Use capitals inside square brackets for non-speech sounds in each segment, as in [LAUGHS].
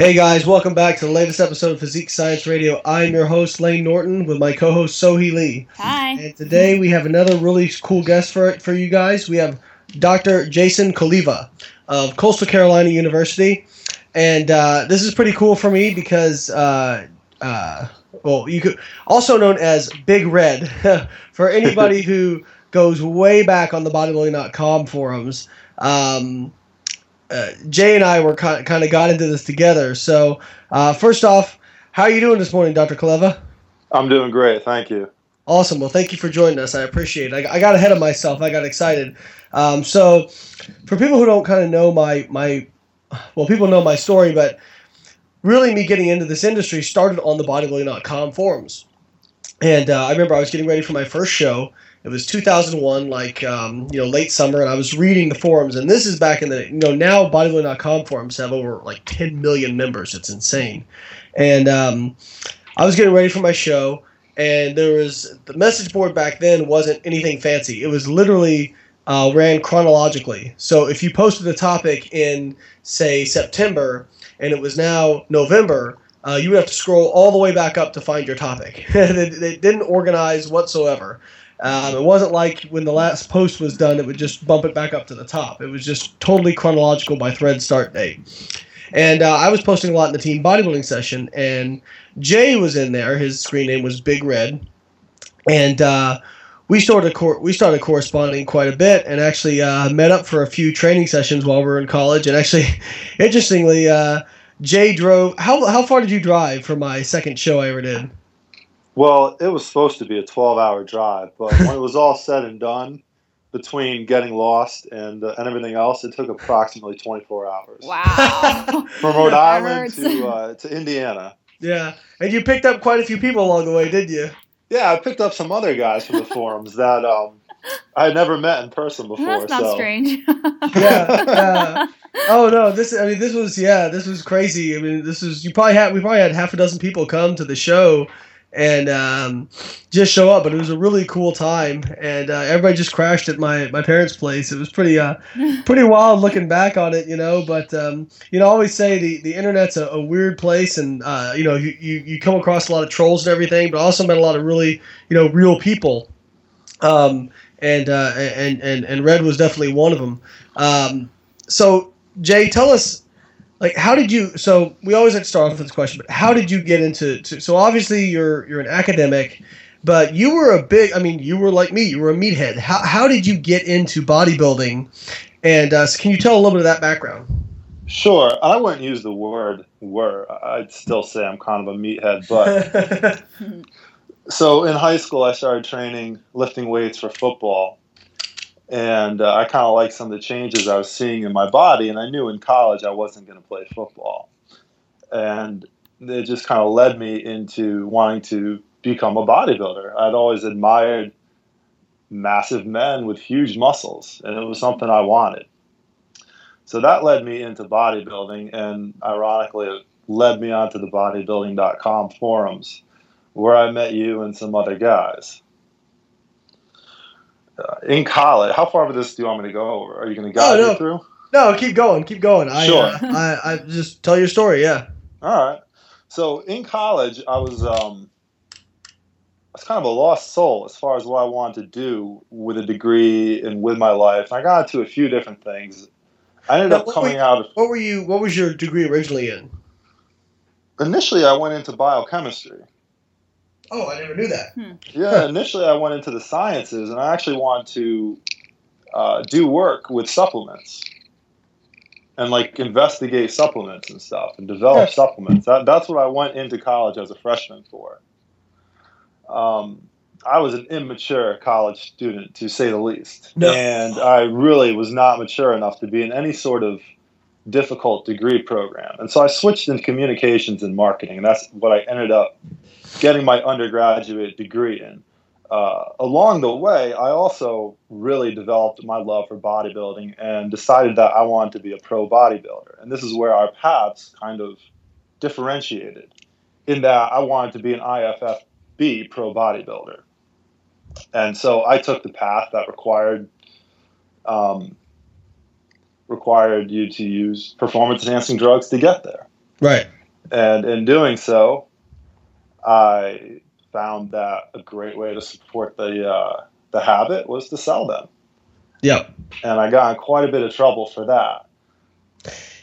Hey guys, welcome back to the latest episode of Physique Science Radio. I'm your host Layne Norton with my co-host Sohee Lee. Hi. And today we have another really cool guest for for you guys. We have Dr. Jason Cholewa of Coastal Carolina University, and uh, this is pretty cool for me because, uh, uh, well, you could also known as Big Red [LAUGHS] for anybody [LAUGHS] who goes way back on the bodybuilding.com forums. Um, uh, Jay and I were kind of got into this together. So, uh, first off, how are you doing this morning, Dr. Cholewa? I'm doing great, thank you. Awesome. Well, thank you for joining us. I appreciate it. I, I got ahead of myself. I got excited. Um, so, for people who don't kind of know my my, well, people know my story, but really, me getting into this industry started on the bodybuilding.com forums. And uh, I remember I was getting ready for my first show. It was 2001, like um, you know, late summer, and I was reading the forums. And this is back in the you know now bodybuilding.com forums have over like 10 million members. It's insane. And um, I was getting ready for my show, and there was the message board back then wasn't anything fancy. It was literally uh, ran chronologically. So if you posted a topic in say September and it was now November, uh, you would have to scroll all the way back up to find your topic. [LAUGHS] they didn't organize whatsoever. Um, it wasn't like when the last post was done, it would just bump it back up to the top. It was just totally chronological by thread start date. And uh, I was posting a lot in the team bodybuilding session, and Jay was in there. His screen name was Big Red, and uh, we started cor- we started corresponding quite a bit, and actually uh, met up for a few training sessions while we were in college. And actually, [LAUGHS] interestingly, uh, Jay drove. How how far did you drive for my second show I ever did? Well, it was supposed to be a 12 hour drive, but when it was all [LAUGHS] said and done, between getting lost and uh, and everything else, it took approximately 24 hours. Wow. [LAUGHS] From Rhode Island to uh, to Indiana. Yeah, and you picked up quite a few people along the way, didn't you? Yeah, I picked up some other guys from the forums that um, I had never met in person before. That's not so. strange. [LAUGHS] Yeah, yeah. Oh no, this I mean this was yeah, this was crazy. I mean this was you probably had we probably had half a dozen people come to the show and um, just show up, but it was a really cool time and uh, everybody just crashed at my my parents' place. It was pretty uh [LAUGHS] pretty wild looking back on it, you know, but um, you know, I always say the the internet's a, a weird place and uh, you know, you, you you come across a lot of trolls and everything, but also met a lot of really, you know, real people. Um, and uh, and and and Red was definitely one of them. Um, so Jay, tell us, like, how did you? So we always like to start off with this question, but how did you get into? To, so obviously you're you're an academic, but you were a big. I mean, you were like me. You were a meathead. How how did you get into bodybuilding? And uh, so can you tell a little bit of that background? Sure, I wouldn't use the word "were." I'd still say I'm kind of a meathead, but [LAUGHS] so in high school, I started training lifting weights for football, and uh, I kind of liked some of the changes I was seeing in my body. And I knew in college I wasn't going to play football, and it just kind of led me into wanting to become a bodybuilder. I'd always admired massive men with huge muscles, and it was something I wanted. So that led me into bodybuilding, and ironically, it led me onto the bodybuilding.com forums where I met you and some other guys. Uh, in college, how far of this do you want me to go over? Are you going to guide no. me through? no, keep going, keep going. I, Sure. uh, I, I just tell your story. Yeah. All right. So in college, I was um, I was kind of a lost soul as far as what I wanted to do with a degree and with my life. I got into a few different things. I ended Now, up coming were- out of What were you? What was your degree originally in? initially. I went into biochemistry. Oh, I never knew that. Yeah, initially I went into the sciences, and I actually wanted to uh, do work with supplements and like investigate supplements and stuff and develop Yeah. supplements. That, that's what I went into college as a freshman for. Um, I was an immature college student, to say the least, No. and I really was not mature enough to be in any sort of difficult degree program. And so I switched into communications and marketing, and that's what I ended up getting my undergraduate degree in. Uh, along the way, I also really developed my love for bodybuilding and decided that I wanted to be a pro bodybuilder. And this is where our paths kind of differentiated, in that I wanted to be an IFBB pro bodybuilder. And so I took the path that required um, required you to use performance enhancing drugs to get there. Right. And in doing so, I found that a great way to support the uh, the habit was to sell them. Yeah. And I got in quite a bit of trouble for that.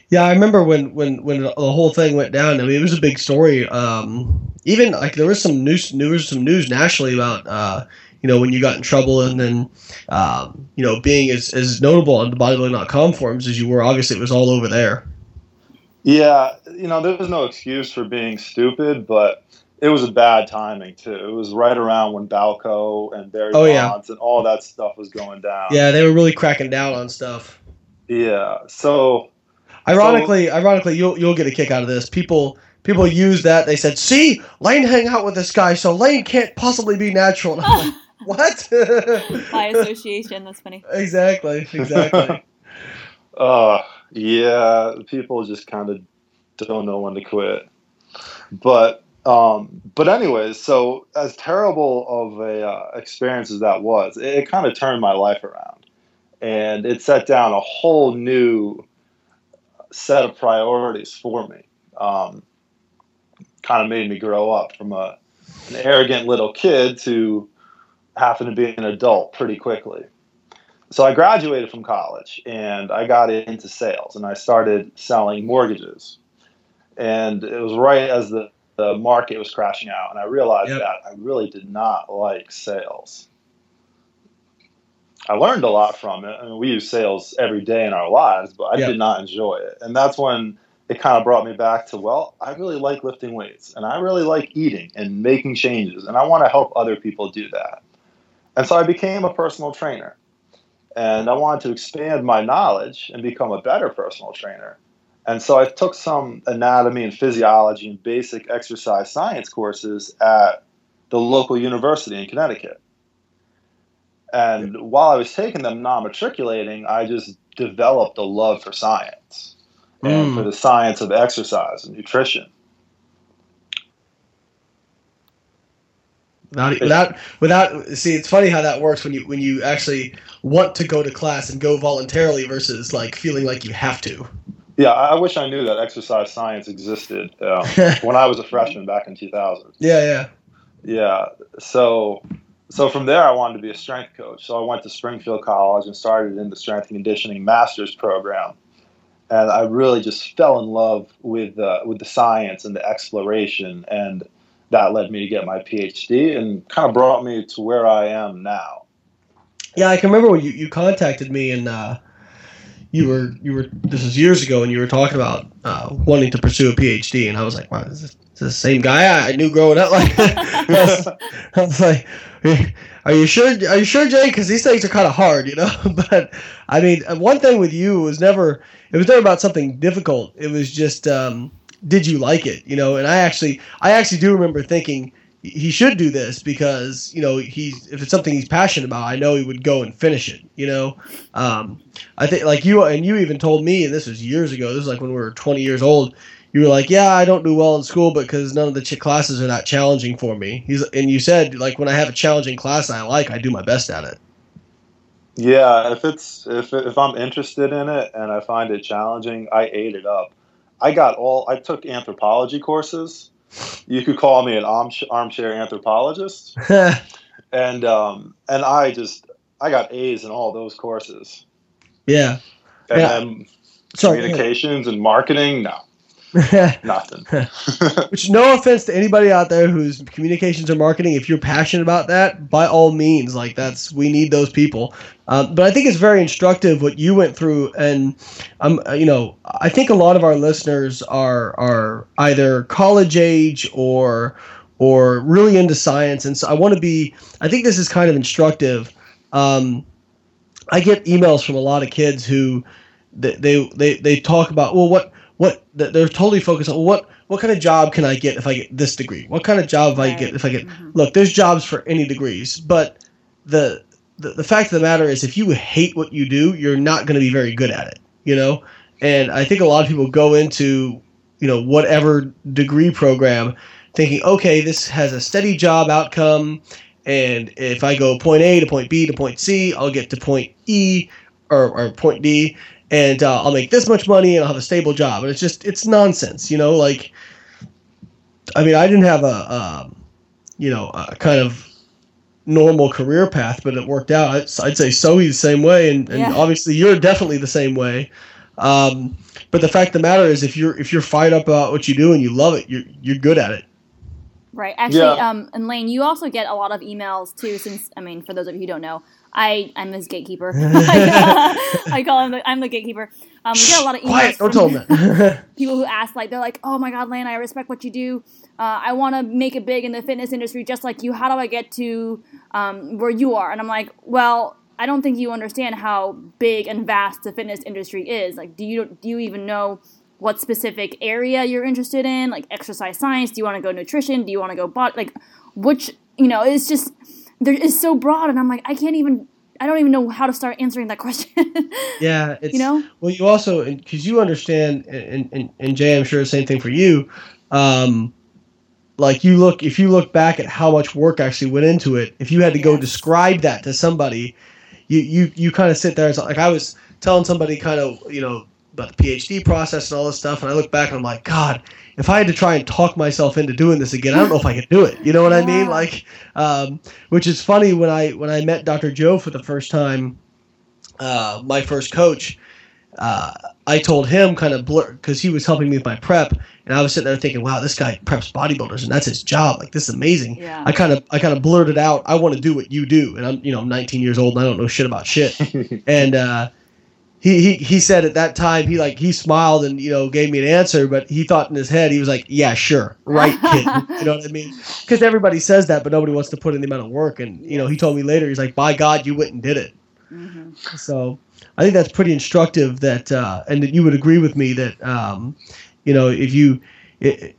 Yeah, I remember when when when the whole thing went down. I mean, it was a big story. Um, even like there was some news, there was some news nationally about uh, you know when you got in trouble and then um, you know being as, as notable on the bodybuilding.com forums as you were. Obviously, it was all over there. Yeah, you know, there was no excuse for being stupid, but it was a bad timing too. It was right around when Balco and Barry Oh, yeah. Bonds and all that stuff was going down. Yeah, they were really cracking down on stuff. Yeah. So Ironically, ironically, you'll you'll get a kick out of this. People people use that. They said, "See, Layne hang out with this guy, so Layne can't possibly be natural." [LAUGHS] And I'm like, what? [LAUGHS] By association, that's funny. exactly, exactly. [LAUGHS] uh yeah, people just kind of don't know when to quit. But um but anyways, so as terrible of a uh, experience as that was, it, it kind of turned my life around. And it set down a whole new set of priorities for me. Um, kind of made me grow up from a an arrogant little kid to having to be an adult pretty quickly. So I graduated from college and I got into sales and I started selling mortgages. And it was right as the, the market was crashing out and I realized Yep. that I really did not like sales. I learned a lot from it. I mean, we use sales every day in our lives, but I Yeah. did not enjoy it. And that's when it kind of brought me back to, well, I really like lifting weights and I really like eating and making changes. And I want to help other people do that. And so I became a personal trainer. And I wanted to expand my knowledge and become a better personal trainer. And so I took some anatomy and physiology and basic exercise science courses at the local university in Connecticut. And while I was taking them non matriculating, I just developed a love for science and Mm. for the science of exercise and nutrition. Without, without, without. See, it's funny how that works when you when you actually want to go to class and go voluntarily versus like feeling like you have to. Yeah, I wish I knew that exercise science existed um, [LAUGHS] when I was a freshman back in 2000. Yeah, yeah. Yeah. So so from there I wanted to be a strength coach. So I went to Springfield College and started in the strength and conditioning master's program. And I really just fell in love with uh, with the science and the exploration and that led me to get my PhD and kind of brought me to where I am now. Yeah, I can remember when you, you contacted me and uh, you were you were this was years ago and you were talking about uh, wanting to pursue a PhD and I was like, wow, is this, is this the same guy I knew growing up? [LAUGHS] Like, I was, I was like, are you sure? Are you sure, Jay? Because these things are kind of hard, you know. [LAUGHS] but I mean, one thing with you was never it was never about something difficult. It was just um, did you like it, you know? And I actually I actually do remember thinking he should do this because you know he's if it's something he's passionate about i know he would go and finish it you know um, i think like you and you even told me and this was years ago this was like when we were 20 years old you were like yeah i don't do well in school because none of the ch- classes are that challenging for me he's and you said like when i have a challenging class i like i do my best at it Yeah, if it's if if I'm interested in it and I find it challenging, I ate it up. I got all I took anthropology courses. You could call me an armch- armchair anthropologist, [LAUGHS] and um, and I just I got A's in all those courses. yeah And Yeah. communications and marketing, no, [LAUGHS] nothing. [LAUGHS] Which, no offense to anybody out there who's communications or marketing, if you're passionate about that, by all means, like that's we need those people. Um, but I think it's very instructive what you went through, and um, you know, I think a lot of our listeners are are either college age or or really into science, and so I want to be. I think this is kind of instructive. Um, I get emails from a lot of kids who they they they, they talk about well what what they're totally focused on what what kind of job can I get if I get this degree? What kind of job if I get if I get Mhm. look, there's jobs for any degrees, but the the, the fact of the matter is if you hate what you do, you're not going to be very good at it, you know? And I think a lot of people go into, you know, whatever degree program thinking, okay, this has a steady job outcome and if I go point A to point B to point C, I'll get to point E or, or point D and uh, I'll make this much money and I'll have a stable job. And it's just it's nonsense, you know. Like, I mean, I didn't have a, a you know a kind of normal career path, but it worked out. I'd, I'd say Sohee's the same way, and, and Yeah. obviously you're definitely the same way. Um, but the fact of the matter is, if you're if you're fired up about what you do and you love it, you're you're good at it. Right. Actually, Yeah. um, and Layne, you also get a lot of emails too. Since I mean, for those of you who don't know, I I'm his gatekeeper. [LAUGHS] [LAUGHS] I call him the, I'm the gatekeeper. Um, we get a lot of emails Quiet! Don't tell them [LAUGHS] people who ask like they're like, oh my god, Layne, I respect what you do. Uh, I want to make it big in the fitness industry just like you. How do I get to um, where you are? And I'm like, well, I don't think you understand how big and vast the fitness industry is. Like, do you do you even know what specific area you're interested in? Like exercise science? Do you want to go nutrition? Do you want to go bot? Like, which you know, it's just there is so broad, and I'm like, I can't even. I don't even know how to start answering that [LAUGHS] question. Yeah, it's You know? Well, you also because you understand, and, and and Jay, I'm sure the same thing for you. Um, like you look, if you look back at how much work actually went into it, if you had to go Yes. describe that to somebody, you you you kind of sit there and like I was telling somebody kind of you know about the PhD process and all this stuff, and I look back and I'm like, God, if I had to try and talk myself into doing this again, I don't know if I could do it. You know what I mean? Like, um, which is funny when I when I met Dr. Joe for the first time, uh, my first coach. Uh, I told him kind of blur because he was helping me with my prep, and I was sitting there thinking, "Wow, this guy preps bodybuilders, and that's his job. Like, this is amazing." Yeah. I kind of, I kind of blurted out, "I want to do what you do," and I'm, you know, I'm 19 years old and I don't know shit about shit. [LAUGHS] and uh, he, he, he said at that time, he like he smiled and you know gave me an answer, but he thought in his head, he was like, "Yeah, sure, right, kid." [LAUGHS] you know what I mean? Because everybody says that, but nobody wants to put in the amount of work. And you know, he told me later, he's like, "By God, you went and did it." hmm So I think that's pretty instructive. That uh, and that you would agree with me that um, you know if you, it,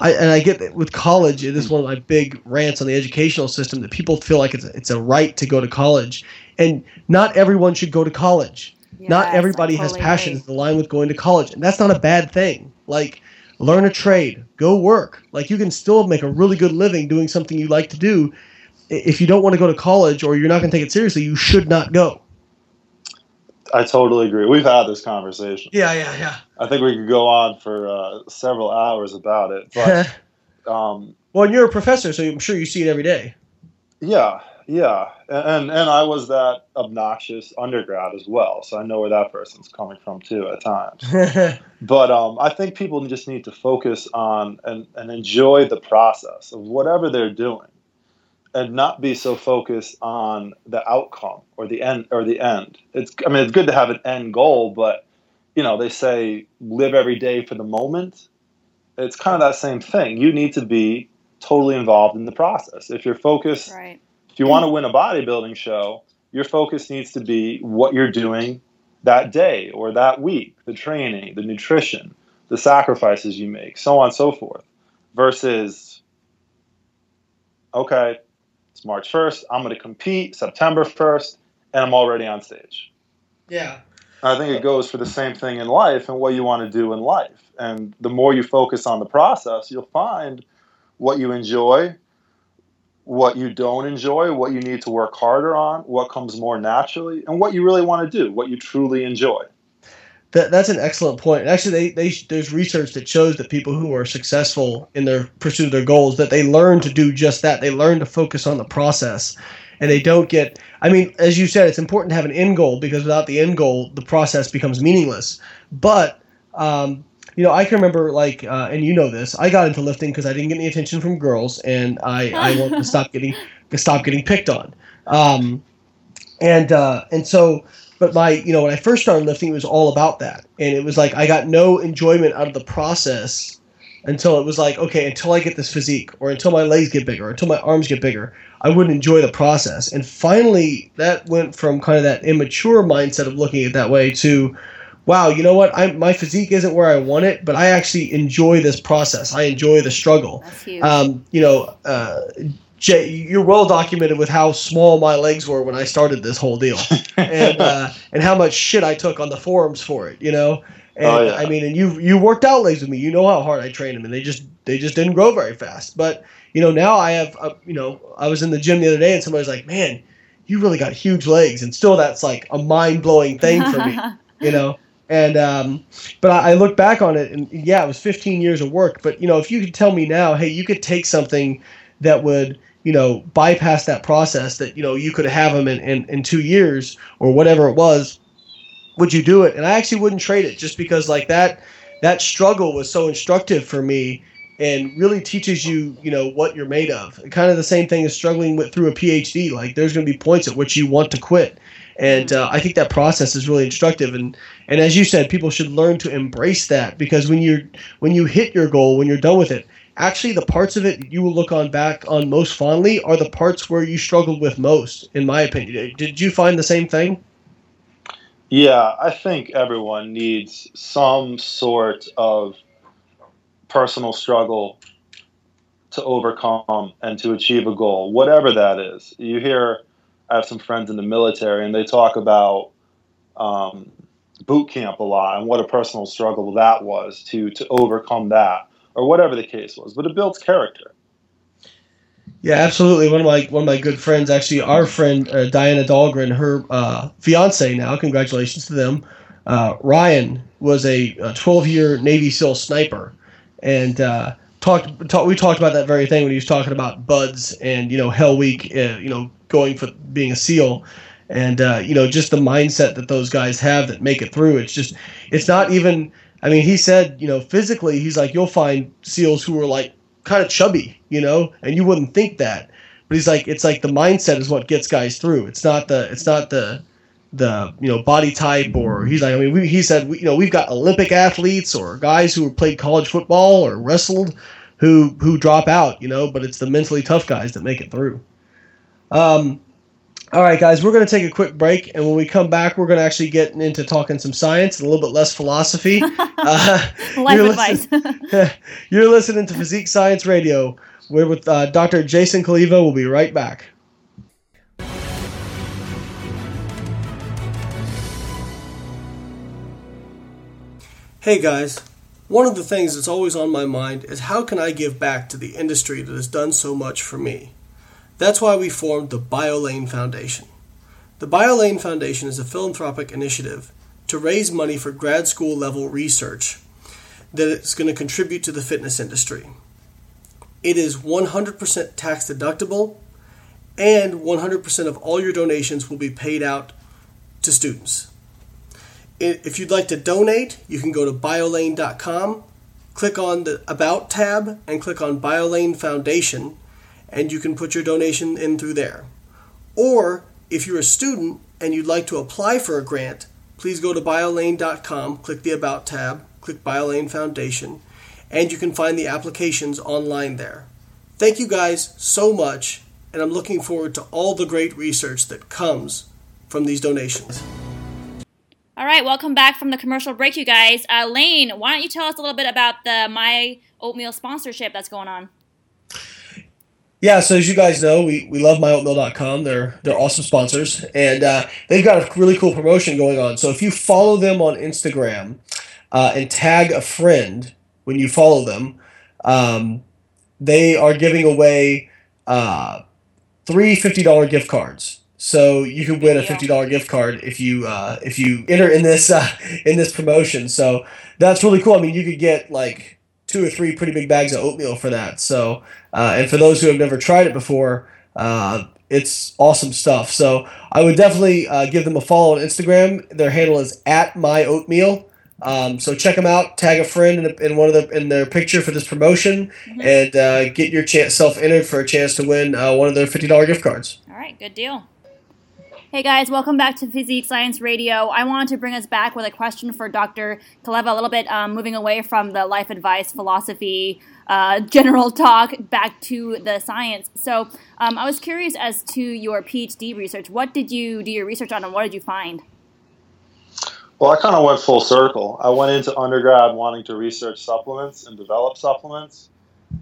I, and I get that with college. It is one of my big rants on the educational system that people feel like it's it's a right to go to college, and not everyone should go to college. Not everybody I has passions agree. in line with going to college, and that's not a bad thing. Like learn a trade, go work. Like you can still make a really good living doing something you like to do. If you don't want to go to college or you're not going to take it seriously, you should not go. I totally agree. We've had this conversation. Yeah, yeah, yeah. I think we could go on for uh, several hours about it. But [LAUGHS] um, well, and you're a professor, so I'm sure you see it every day. yeah, yeah, and and I was that obnoxious undergrad as well, so I know where that person's coming from too at times. [LAUGHS] But um, I think people just need to focus on and, and enjoy the process of whatever they're doing, and not be so focused on the outcome or the end or the end. It's I mean it's good to have an end goal, but you know they say live every day for the moment. It's kind of that same thing. You need to be totally involved in the process. If you're focused Right. If you want to win a bodybuilding show, your focus needs to be what you're doing that day or that week, the training, the nutrition, the sacrifices you make, so on and so forth, versus, okay, it's March 1st, I'm going to compete September 1st, and I'm already on stage. yeah. I think it goes for the same thing in life and what you want to do in life. And the more you focus on the process, you'll find what you enjoy, what you don't enjoy, what you need to work harder on, what comes more naturally, and what you really want to do, what you truly enjoy. That, that's an excellent point. Actually, they, they there's research that shows that people who are successful in their pursuit of their goals that they learn to do just that. They learn to focus on the process, and they don't get. I mean, as you said, it's important to have an end goal because without the end goal, the process becomes meaningless. But um, you know, I can remember like, uh, and you know this. I got into lifting because I didn't get any attention from girls, and I I wanted to stop getting to [LAUGHS] stop getting picked on. Um, and uh, and so but my you know when i first started lifting it was all about that and it was like i got no enjoyment out of the process until it was like okay until i get this physique or until my legs get bigger or until my arms get bigger i wouldn't enjoy the process and finally that went from kind of that immature mindset of looking at it that way to wow you know what i my physique isn't where i want it but i actually enjoy this process i enjoy the struggle That's huge. um, you know, uh, Jay, you're well documented with how small my legs were when I started this whole deal, [LAUGHS] and uh, and how much shit I took on the forums for it. You know, and Oh, yeah. I mean, and you you worked out legs with me. You know how hard I trained them, and they just they just didn't grow very fast. But you know, now I have, uh, you know, I was in the gym the other day, and somebody was like, "Man, you really got huge legs," and still that's like a mind blowing thing for me. [LAUGHS] You know, And um, but I, I look back on it, and yeah, it was 15 years of work. But you know, if you could tell me now, hey, you could take something that would you know bypass that process that you know you could have them in, in, in two years or whatever it was would you do it? And i actually wouldn't trade it just because like that that struggle was so instructive for me and really teaches you you know what you're made of. Kind of the same thing as struggling with through a phd like there's going to be points at which you want to quit. And uh, i think that process is really instructive and and as you said people should learn to embrace that because when you when you hit your goal when you're done with it actually the parts of it you will look on back on most fondly are the parts where you struggled with most in my opinion. Did you find the same thing? Yeah i think everyone needs some sort of personal struggle to overcome and to achieve a goal whatever that is. You hear i have some friends in the military and they talk about um, boot camp a lot and what a personal struggle that was to to overcome that or whatever the case was. But it builds character. Yeah, absolutely. One of my one of my good friends, actually, our friend uh, Diana Dahlgren, her uh, fiance now. Congratulations to them. Uh, Ryan was a 12 year Navy SEAL sniper, and uh, talked talk, we talked about that very thing when he was talking about BUD/S and you know Hell Week, uh, you know going for being a SEAL, and uh, you know just the mindset that those guys have that make it through. It's just it's not even I mean, he said, you know, physically, he's like, you'll find seals who are like kind of chubby, you know, and you wouldn't think that. But he's like, it's like the mindset is what gets guys through. It's not the, it's not the, the you know body type or he's like I mean we, he said we, you know we've got Olympic athletes or guys who played college football or wrestled who who drop out you know but it's the mentally tough guys that make it through. Um, all right, guys, we're going to take a quick break, and when we come back, we're going to actually get into talking some science and a little bit less philosophy. [LAUGHS] Uh, Life you're advice. Listen, [LAUGHS] you're listening to Physique Science Radio. We're with uh, Dr. Jason Cholewa. We'll be right back. Hey, guys. One of the things that's always on my mind is how can I give back to the industry that has done so much for me? That's why we formed the BioLayne Foundation. The BioLayne Foundation is a philanthropic initiative to raise money for grad school level research that is going to contribute to the fitness industry. It is 100% tax deductible, and 100% of all your donations will be paid out to students. If you'd like to donate, you can go to biolayne.com, click on the About tab, and click on BioLayne Foundation and you can put your donation in through there. Or if you're a student and you'd like to apply for a grant, please go to biolayne.com, click the About tab, click BioLayne Foundation, and you can find the applications online there. Thank you guys so much, and I'm looking forward to all the great research that comes from these donations. All right, welcome back from the commercial break, you guys. Uh, Layne, why don't you tell us a little bit about the My Oatmeal sponsorship that's going on? Yeah, so as you guys know, we, we love myoatmeal.com. They're they're awesome sponsors, and uh, they've got a really cool promotion going on. So if you follow them on Instagram uh, and tag a friend when you follow them, um, they are giving away uh, three fifty dollar gift cards. So you can win a fifty dollar gift card if you uh, if you enter in this uh, in this promotion. So that's really cool. I mean, you could get like two or three pretty big bags of oatmeal for that. So, uh, and for those who have never tried it before, uh, it's awesome stuff. So I would definitely uh, give them a follow on Instagram. Their handle is at my oatmeal. Um, so check them out. Tag a friend in, in one of the in their picture for this promotion, mm-hmm. and uh, get your chance self entered for a chance to win uh, one of their fifty dollar gift cards. All right, good deal. Hey guys, welcome back to Physique Science Radio. I wanted to bring us back with a question for Dr. Cholewa, a little bit um, moving away from the life advice, philosophy, uh, [LAUGHS] general talk, back to the science. So um, I was curious as to your PhD research. What did you do your research on and what did you find? Well, I kind of went full circle. I went into undergrad wanting to research supplements and develop supplements.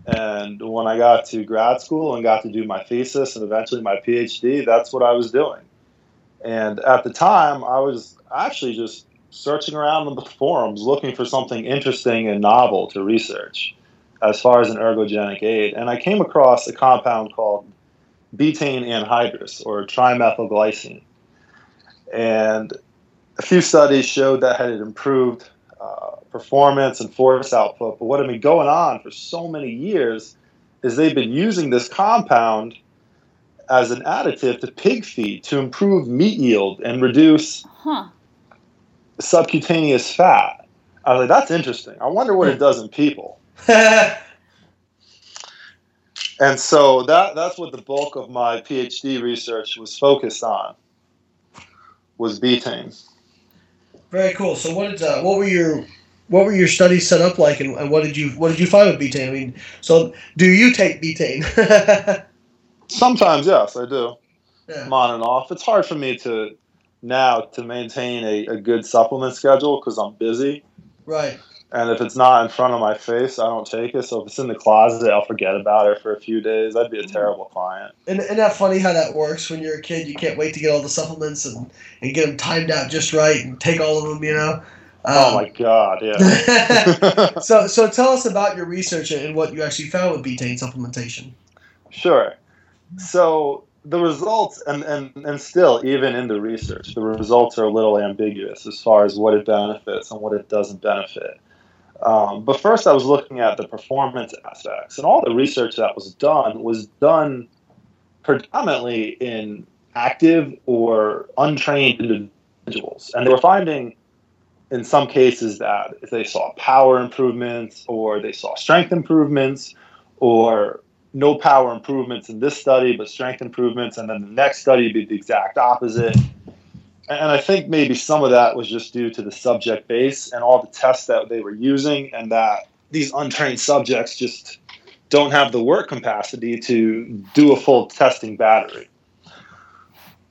And when I got to grad school and got to do my thesis and eventually my PhD, that's what I was doing. And at the time, I was actually just searching around on the forums looking for something interesting and novel to research as far as an ergogenic aid. And I came across a compound called betaine anhydrous or trimethylglycine. And a few studies showed that had improved uh, performance and force output. But what had been going on for so many years is they've been using this compound as an additive to pig feed to improve meat yield and reduce Huh. subcutaneous fat. I was like, that's interesting. I wonder what it does in people. [LAUGHS] And so that that's what the bulk of my PhD research was focused on. Was betaine. Very cool. So what did uh, what were your what were your studies set up like, and, and what did you what did you find with betaine? I mean, so do you take betaine? [LAUGHS] Sometimes, yes, I do. Yeah. I'm on and off. It's hard for me to now to maintain a, a good supplement schedule because I'm busy. right. And if it's not in front of my face, I don't take it. So if it's in the closet, I'll forget about it for a few days. I'd be a terrible client. And isn't that funny how that works when you're a kid? You can't wait to get all the supplements and, and get them timed out just right and take all of them, you know? oh Um, my god, yeah. [LAUGHS] [LAUGHS] so, so tell us about your research and what you actually found with betaine supplementation. Sure. So the results, and, and, and still, even in the research, the results are a little ambiguous as far as what it benefits and what it doesn't benefit. Um, but first, I was looking at the performance aspects, and all the research that was done was done predominantly in active or untrained individuals. And they were finding, in some cases, that if they saw power improvements or they saw strength improvements or no power improvements in this study, but strength improvements, and then the next study would be the exact opposite. And I think maybe some of that was just due to the subject base and all the tests that they were using, and that these untrained subjects just don't have the work capacity to do a full testing battery.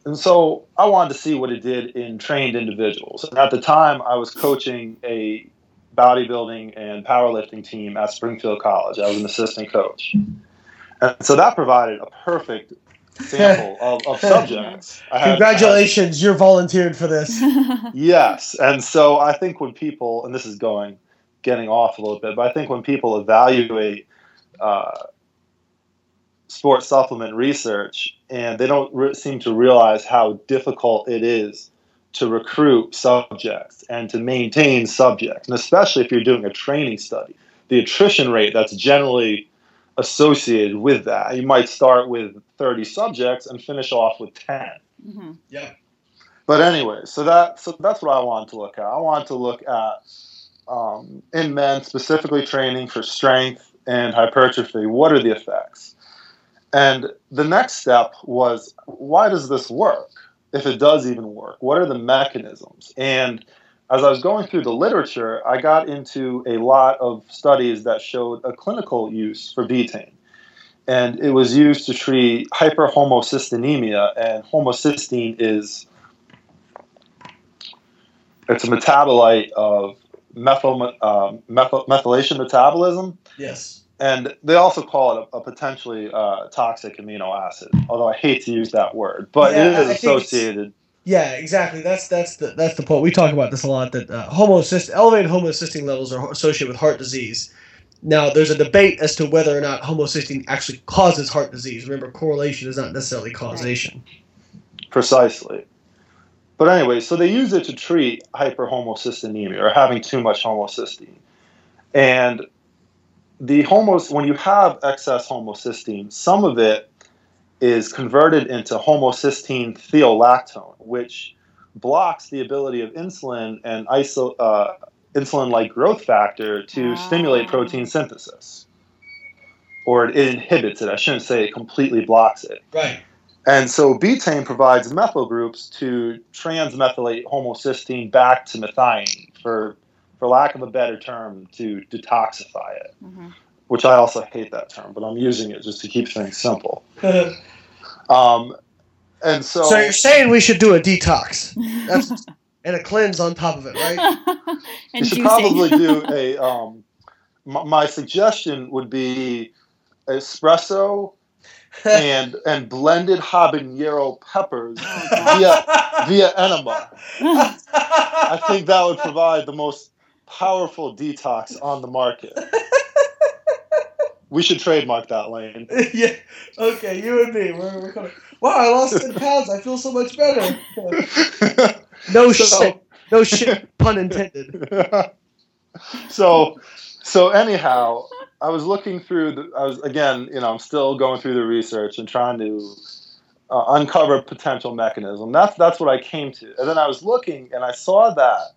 And so I wanted to see what it did in trained individuals. And at the time, I was coaching a bodybuilding and powerlifting team at Springfield College. I was an assistant coach. And so that provided a perfect sample [LAUGHS] of, of subjects. I had- Congratulations, you're volunteered for this. [LAUGHS] Yes, and so I think when people, and this is going, getting off a little bit, but I think when people evaluate uh, sports supplement research, and they don't re- seem to realize how difficult it is to recruit subjects and to maintain subjects, and especially if you're doing a training study, the attrition rate that's generally associated with that. You might start with 30 subjects and finish off with 10. hmm But anyway, so that so that's what I wanted to look at. I wanted to look at um, in men specifically training for strength and hypertrophy. What are the effects? And the next step was why does this work? If it does even work, what are the mechanisms? And as I was going through the literature, I got into a lot of studies that showed a clinical use for betaine. And it was used to treat hyperhomocysteinemia, and homocysteine is it's a metabolite of methyl, um, methyl, methylation metabolism, Yes. and they also call it a, a potentially uh, toxic amino acid. Although I hate to use that word, but Yeah, it is I associated. Yeah, exactly. That's that's the that's the point. We talk about this a lot. That uh, elevated homocysteine levels are associated with heart disease. Now, there's a debate as to whether or not homocysteine actually causes heart disease. Remember, correlation is not necessarily causation. Precisely. But anyway, so they use it to treat hyperhomocysteinemia or having too much homocysteine. And the homos when you have excess homocysteine, some of it is converted into homocysteine thiolactone, which blocks the ability of insulin and iso, uh, insulin-like growth factor to Ah. stimulate protein synthesis. Or it inhibits it. I shouldn't say it completely blocks it. Right. And so betaine provides methyl groups to transmethylate homocysteine back to methionine, for, for lack of a better term, to detoxify it, hmm which I also hate that term, but I'm using it just to keep things simple. [LAUGHS] Um, and so, so you're saying we should do a detox That's, [LAUGHS] and a cleanse on top of it, right? [LAUGHS] you should juicing. probably do a, um, my, my suggestion would be espresso and, and blended habanero peppers via, via enema. I think that would provide the most powerful detox on the market. We should trademark that, Layne. [LAUGHS] yeah. Okay, you and me. We're, we're gonna, wow, I lost ten pounds. I feel so much better. [LAUGHS] No So- shit. no shit, pun intended. [LAUGHS] so, so anyhow, I was looking through. The, I was again, you know, I'm still going through the research and trying to uh, uncover potential mechanism. That's that's what I came to, and then I was looking and I saw that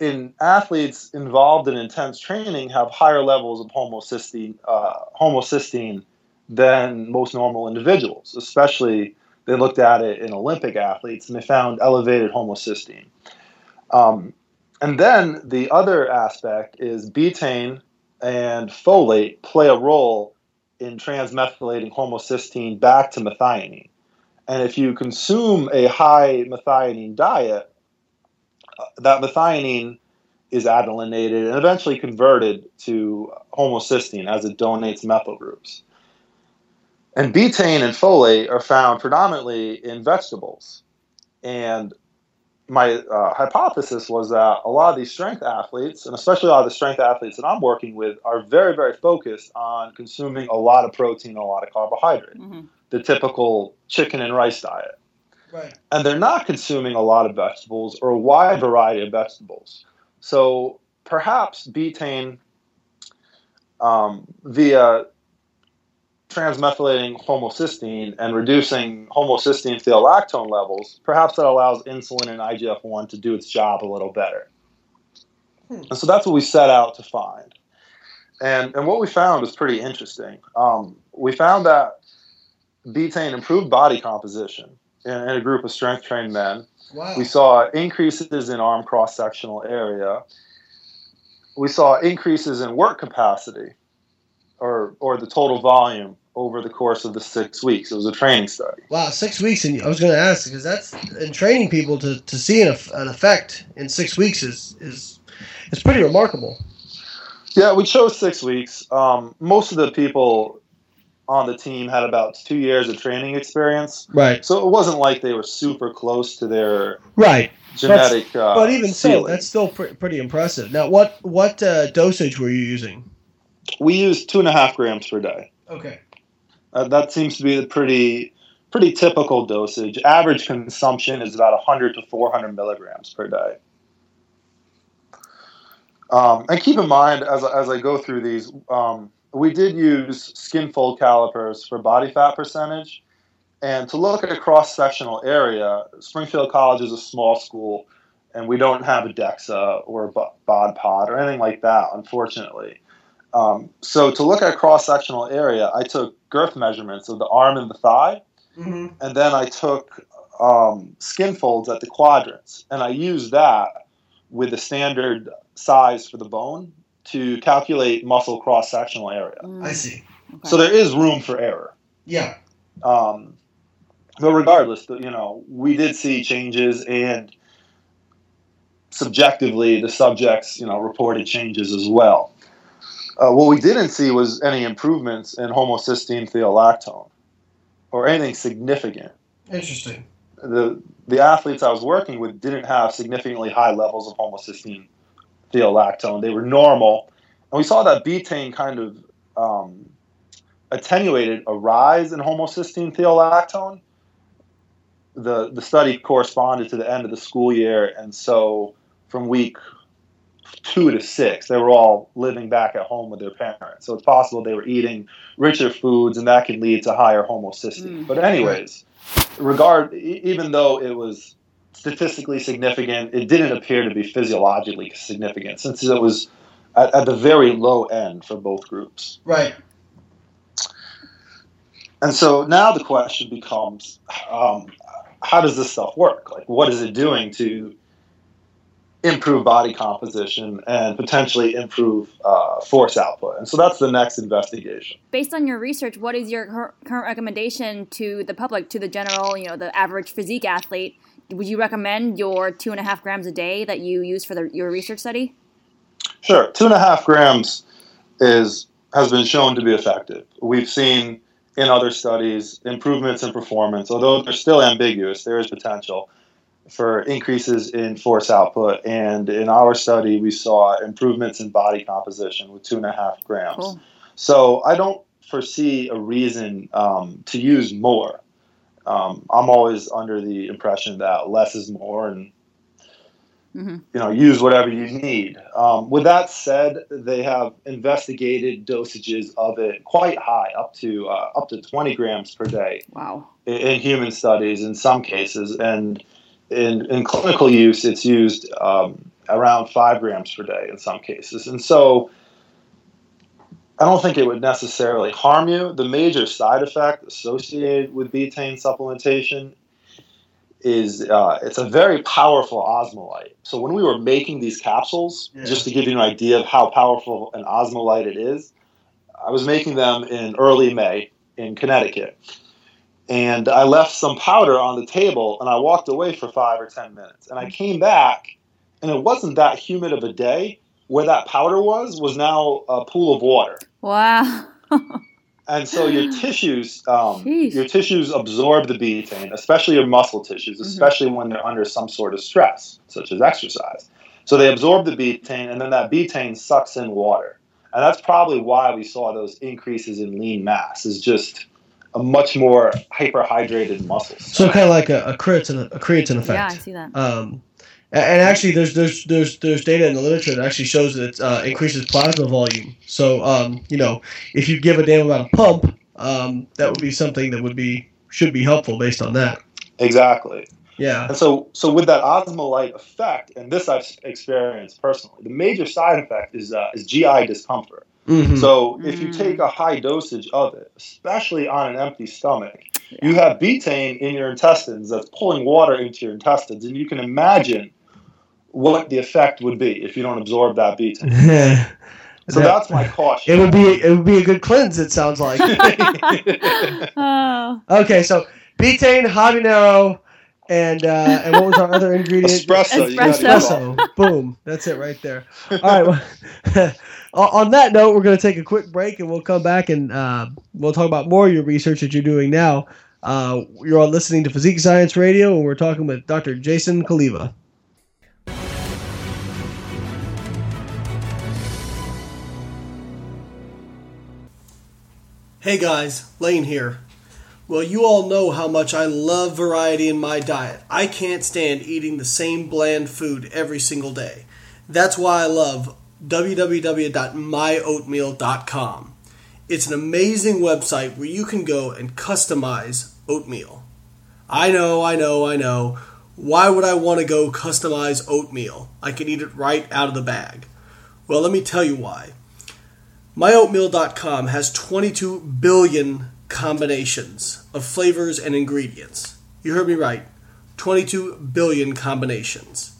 in athletes involved in intense training have higher levels of homocysteine, uh, homocysteine than most normal individuals. Especially, they looked at it in Olympic athletes and they found elevated homocysteine. Um, and then the other aspect is betaine and folate play a role in transmethylating homocysteine back to methionine. And if you consume a high methionine diet, that methionine is adenylinated and eventually converted to homocysteine as it donates methyl groups. And betaine and folate are found predominantly in vegetables. And my uh, hypothesis was that a lot of these strength athletes, and especially a lot of the strength athletes that I'm working with, are very, very focused on consuming a lot of protein and a lot of carbohydrate, mm-hmm. the typical chicken and rice diet. Right. And they're not consuming a lot of vegetables or a wide variety of vegetables. So perhaps betaine um, via transmethylating homocysteine and reducing homocysteine thiolactone levels, perhaps that allows insulin and IGF 1 to do its job a little better. Hmm. And so that's what we set out to find. And, and what we found was pretty interesting. Um, we found that betaine improved body composition in, in a group of strength trained men. Wow. We saw increases in arm cross sectional area. We saw increases in work capacity or or the total volume over the course of the six weeks. It was a training study. Wow, six weeks, and I was going to ask because that's in training people to, to see an, an effect in six weeks is is it's pretty remarkable. Yeah, we chose six weeks. Um, most of the people on the team had about two years of training experience. Right. So it wasn't like they were super close to their right genetic. Uh, but even ceiling. so, that's still pre- pretty impressive. Now, what what uh, dosage were you using? We used two and a half grams per day. Okay. Uh, that seems to be the pretty pretty typical dosage. Average consumption is about 100 to 400 milligrams per day. Um, and keep in mind, as, as I go through these, um, we did use skin fold calipers for body fat percentage. And to look at a cross sectional area, Springfield College is a small school, and we don't have a DEXA or a BOD pod or anything like that, unfortunately. Um, so to look at a cross sectional area, I took girth measurements of the arm and the thigh, mm-hmm. and then I took um, skin folds at the quadrants, and I used that with the standard size for the bone to calculate muscle cross sectional area. I see. Okay. So there is room for error. Yeah. Um, but regardless, you know, we did see changes, and subjectively, the subjects, you know, reported changes as well. Uh, what we didn't see was any improvements in homocysteine thiolactone or anything significant. Interesting. The the athletes I was working with didn't have significantly high levels of homocysteine thiolactone. They were normal, and we saw that betaine kind of um, attenuated a rise in homocysteine thiolactone. The the study corresponded to the end of the school year, and so from week two to six, they were all living back at home with their parents. So it's possible they were eating richer foods, and that can lead to higher homocysteine. Mm. But anyways, regard even though it was statistically significant, it didn't appear to be physiologically significant since it was at, at the very low end for both groups. Right. And so now the question becomes, um, how does this stuff work? Like, what is it doing to improve body composition and potentially improve uh, force output. And so that's the next investigation. Based on your research, what is your current recommendation to the public, to the general, you know, the average physique athlete? Would you recommend your two and a half grams a day that you use for the, your research study? Sure, two and a half grams is has been shown to be effective. We've seen in other studies improvements in performance, although they're still ambiguous. There is potential for increases in force output. And in our study, we saw improvements in body composition with two and a half grams. Cool. So I don't foresee a reason um, to use more. Um, I'm always under the impression that less is more, and you know, use whatever you need. Um, with that said, they have investigated dosages of it quite high, up to uh, up to 20 grams per day Wow. in, in human studies in some cases, and in, in clinical use, it's used um, around five grams per day in some cases. And so, I don't think it would necessarily harm you. The major side effect associated with betaine supplementation is uh, it's a very powerful osmolyte. So when we were making these capsules, Yeah. just to give you an idea of how powerful an osmolyte it is, I was making them in early May in Connecticut. And I left some powder on the table and I walked away for five or 10 minutes. And I came back and it wasn't that humid of a day. Where that powder was, was now a pool of water. Wow. [LAUGHS] And so your tissues, um, your tissues absorb the betaine, especially your muscle tissues, especially when they're under some sort of stress, such as exercise. So they absorb the betaine, and then that betaine sucks in water, and that's probably why we saw those increases in lean mass. Is just a much more hyperhydrated muscles. So kind of like a, a creatine a creatine effect. yeah, I see that. Um, a- and actually, there's there's there's there's data in the literature that actually shows that it uh, increases plasma volume. So um, you know, if you give a damn about a pump, um, that would be something that would be should be helpful based on that. exactly. Yeah. And so, so with that osmolyte effect, and this I've experienced personally, the major side effect is uh, is GI discomfort. Mhm. So if you Mm. take a high dosage of it, especially on an empty stomach, you have betaine in your intestines that's pulling water into your intestines, and you can imagine what the effect would be if you don't absorb that betaine. [LAUGHS] So That- that's my caution. it would be it would be a good cleanse. It sounds like. [LAUGHS] [LAUGHS] Oh. okay, so betaine, habanero, and uh, and what was our other ingredient? Espresso. Espresso. Espresso. Boom. That's it right there. All right. Well, on that note, we're going to take a quick break and we'll come back and uh, we'll talk about more of your research that you're doing now. Uh, you're all listening to Physique Science Radio and we're talking with Dr. Jason Cholewa. Hey guys, Layne here. Well, you all know how much I love variety in my diet. I can't stand eating the same bland food every single day. That's why I love www.myoatmeal.com. It's an amazing website where you can go and customize oatmeal. I know, I know, I know. Why would I want to go customize oatmeal? I can eat it right out of the bag. Well, let me tell you why. MyOatmeal.com has 22 billion combinations of flavors and ingredients. You heard me right. 22 billion combinations.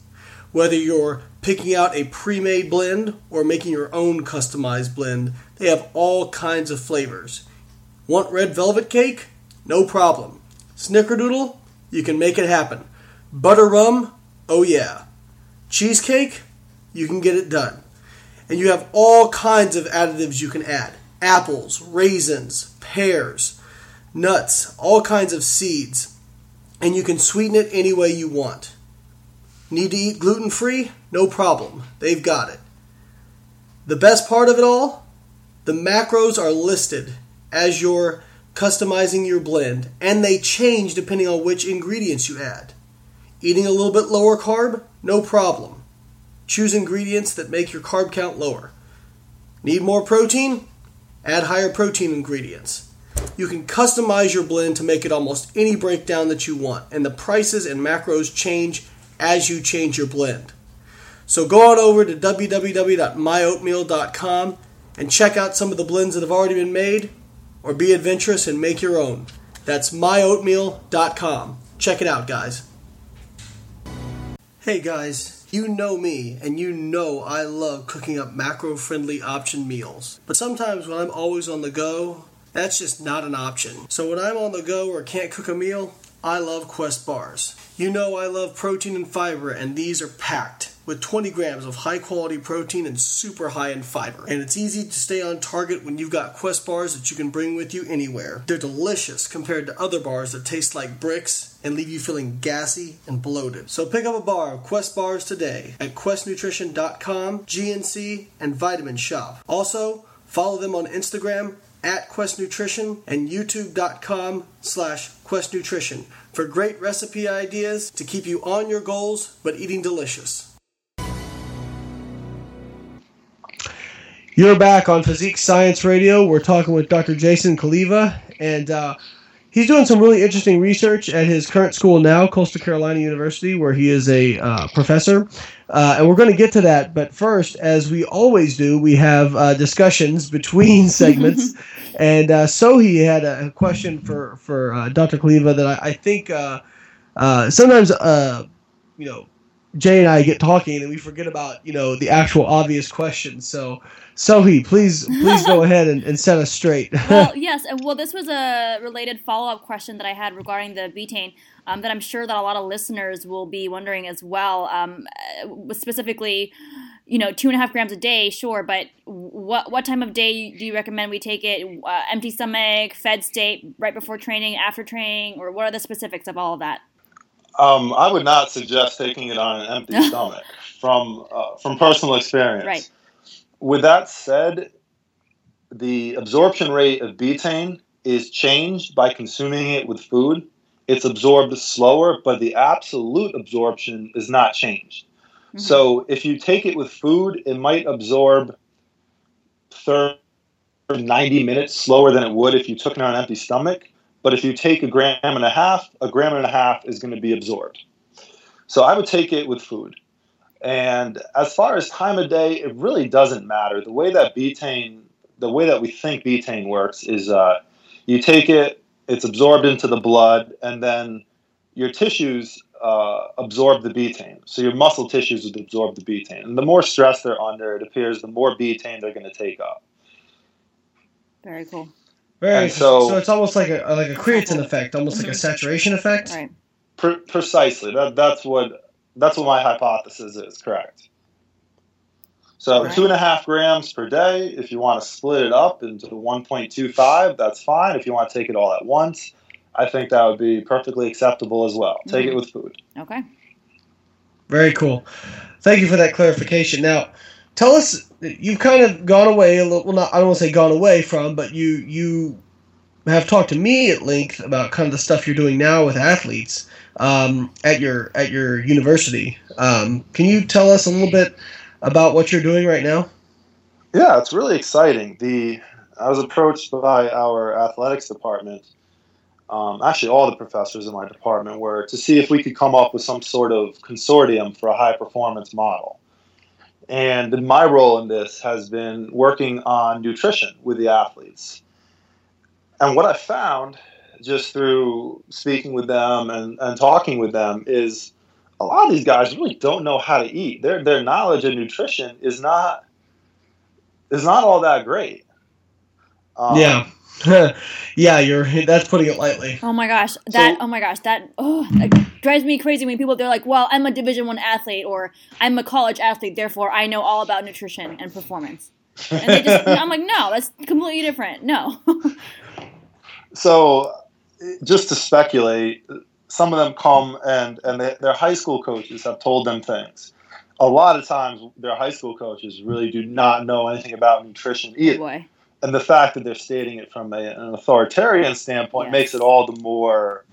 Whether you're picking out a pre made blend or making your own customized blend, they have all kinds of flavors. Want red velvet cake? No problem. Snickerdoodle? You can make it happen. Butter rum? Oh yeah. Cheesecake? You can get it done. And you have all kinds of additives you can add apples, raisins, pears, nuts, all kinds of seeds. And you can sweeten it any way you want. Need to eat gluten free? No problem. They've got it. The best part of it all? The macros are listed as you're customizing your blend, and they change depending on which ingredients you add. Eating a little bit lower carb? No problem. Choose ingredients that make your carb count lower. Need more protein? Add higher protein ingredients. You can customize your blend to make it almost any breakdown that you want, and the prices and macros change as you change your blend. So go on over to www.myoatmeal.com and check out some of the blends that have already been made, or be adventurous and make your own. That's myoatmeal.com. Check it out, guys. Hey guys, you know me, and you know I love cooking up macro friendly option meals. But sometimes when I'm always on the go, that's just not an option. So when I'm on the go or can't cook a meal, I love Quest bars. You know I love protein and fiber, and these are packed with 20 grams of high quality protein and super high in fiber. And it's easy to stay on target when you've got Quest bars that you can bring with you anywhere. They're delicious compared to other bars that taste like bricks and leave you feeling gassy and bloated. So pick up a bar of Quest bars today at questnutrition.com, GNC, and Vitamin Shoppe. Also, follow them on Instagram at Quest Nutrition and youtube.com slash Quest Nutrition for great recipe ideas to keep you on your goals but eating delicious. You're back on Physique Science Radio. We're talking with Dr. Jason Cholewa, and uh, he's doing some really interesting research at his current school now, Coastal Carolina University, where he is a uh, professor. Uh, and we're going to get to that. But first, as we always do, we have uh, discussions [LAUGHS] between [LAUGHS] segments. and uh, Sohee had a question for, for uh, Dr. Cholewa that I, I think uh, uh, sometimes, you know, Jay and I get talking and we forget about, you know, the actual obvious questions. So, Sohee, please please go [LAUGHS] ahead and, and set us straight. well, [LAUGHS] yes. And well, this was a related follow up question that I had regarding the betaine um, that I'm sure that a lot of listeners will be wondering as well. Um, uh, specifically, you know, two and a half grams a day, sure, but what what time of day do you recommend we take it? Uh, empty stomach, fed state, right before training, after training, or what are the specifics of all of that? Um, I would not suggest taking it on an empty [LAUGHS] stomach from uh, from personal experience. Right. With that said, the absorption rate of betaine is changed by consuming it with food. It's absorbed slower, but the absolute absorption is not changed. Mm-hmm. So if you take it with food, it might absorb 30, 90 minutes slower than it would if you took it on an empty stomach. But if you take a gram and a half, a gram and a half is going to be absorbed. So I would take it with food. And as far as time of day, it really doesn't matter. The way that betaine, the way that we think betaine works is uh, you take it, it's absorbed into the blood, and then your tissues uh, absorb the betaine. So your muscle tissues would absorb the betaine. And the more stress they're under, it appears the more betaine they're going to take up. Very cool. Very so, so it's almost like a like a creatine effect, almost like a mm-hmm. saturation effect. Right. Pre- precisely. That that's what that's what my hypothesis is. Correct. So right. two and a half grams per day. If you want to split it up into 1.25, that's fine. If you want to take it all at once, I think that would be perfectly acceptable as well. Take mm-hmm. it with food. Okay. Very cool. Thank you for that clarification. Now, tell us you've kind of gone away a little. Well, not I don't want to say gone away from, but you you have talked to me at length about kind of the stuff you're doing now with athletes um, at your at your university. Um, can you tell us a little bit about what you're doing right now? Yeah, it's really exciting. The I was approached by our athletics department. Um, actually, all the professors in my department were to see if we could come up with some sort of consortium for a high performance model. And my role in this has been working on nutrition with the athletes. And what I found just through speaking with them and, and talking with them is a lot of these guys really don't know how to eat. Their their knowledge of nutrition is not is not all that great. Um, yeah. [LAUGHS] yeah, you're that's putting it lightly. Oh my gosh, that so, oh my gosh, that oh that drives me crazy when people they're like, "Well, I'm a Division 1 athlete or I'm a college athlete, therefore I know all about nutrition and performance." And they just [LAUGHS] I'm like, "No, that's completely different." No. [LAUGHS] so, just to speculate, some of them come and and they, their high school coaches have told them things. A lot of times, their high school coaches really do not know anything about nutrition either. Boy and the fact that they're stating it from a, an authoritarian standpoint yes. makes it all the more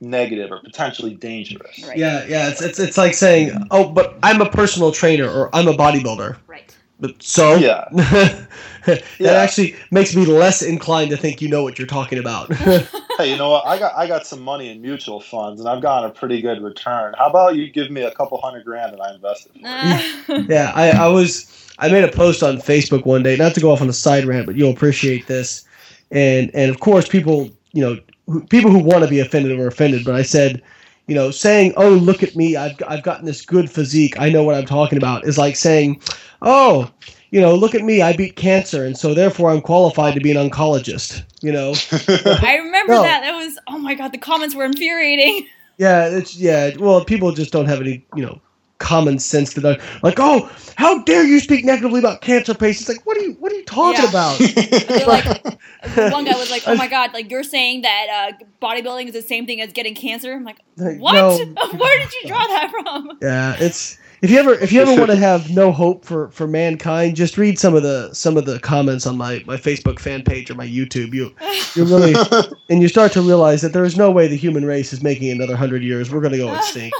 negative or potentially dangerous. Right. Yeah, yeah, it's, it's it's like saying, "Oh, but I'm a personal trainer or I'm a bodybuilder." Right. But so yeah, [LAUGHS] that yeah. actually makes me less inclined to think you know what you're talking about. [LAUGHS] [LAUGHS] hey, [LAUGHS] you know what? I got I got some money in mutual funds and I've gotten a pretty good return. How about you give me a couple hundred grand and I invested? [LAUGHS] yeah, I, I was I made a post on Facebook one day, not to go off on a side rant, but you'll appreciate this. And and of course, people you know who, people who want to be offended were offended, but I said, you know, saying, "Oh, look at me, I've I've gotten this good physique, I know what I'm talking about," is like saying, "Oh." You know, look at me. I beat cancer, and so therefore I'm qualified to be an oncologist. You know, [LAUGHS] I remember no. that. That was oh my god, the comments were infuriating. [LAUGHS] Yeah, it's yeah. Well, people just don't have any you know common sense to that. Like, oh, how dare you speak negatively about cancer patients? Like, what are you what are you talking yeah. about? [LAUGHS] like, one guy was like, oh my god, like you're saying that uh, bodybuilding is the same thing as getting cancer. I'm like, what? No. Where did you draw that from? Yeah, it's if you ever if you ever want to [LAUGHS] have no hope for for mankind, just read some of the some of the comments on my my Facebook fan page or my YouTube. You you really [LAUGHS] and you start to realize that there is no way the human race is making another hundred years. We're going to go extinct.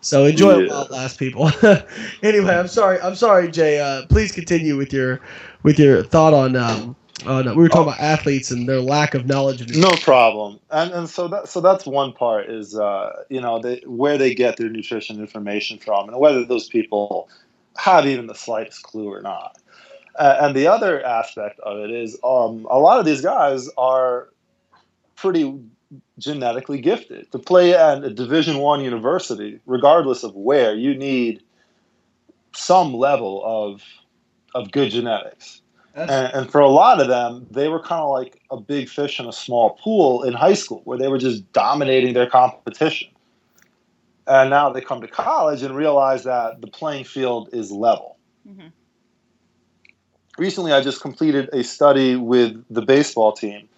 So enjoy yeah. it while it lasts, people. [LAUGHS] anyway, I'm sorry. I'm sorry, Jay. Uh, please continue with your with your thought on um, on we were talking about athletes and their lack of knowledge of No problem. And and so that so that's one part is uh, you know they, where they get their nutrition information from and whether those people have even the slightest clue or not. Uh, and the other aspect of it is um, a lot of these guys are pretty genetically gifted to play at a division one university regardless of where you need some level of of good genetics and, and, for a lot of them they were kind of like a big fish in a small pool in high school where they were just dominating their competition and now they come to college and realize that the playing field is level mm-hmm. recently i just completed a study with the baseball team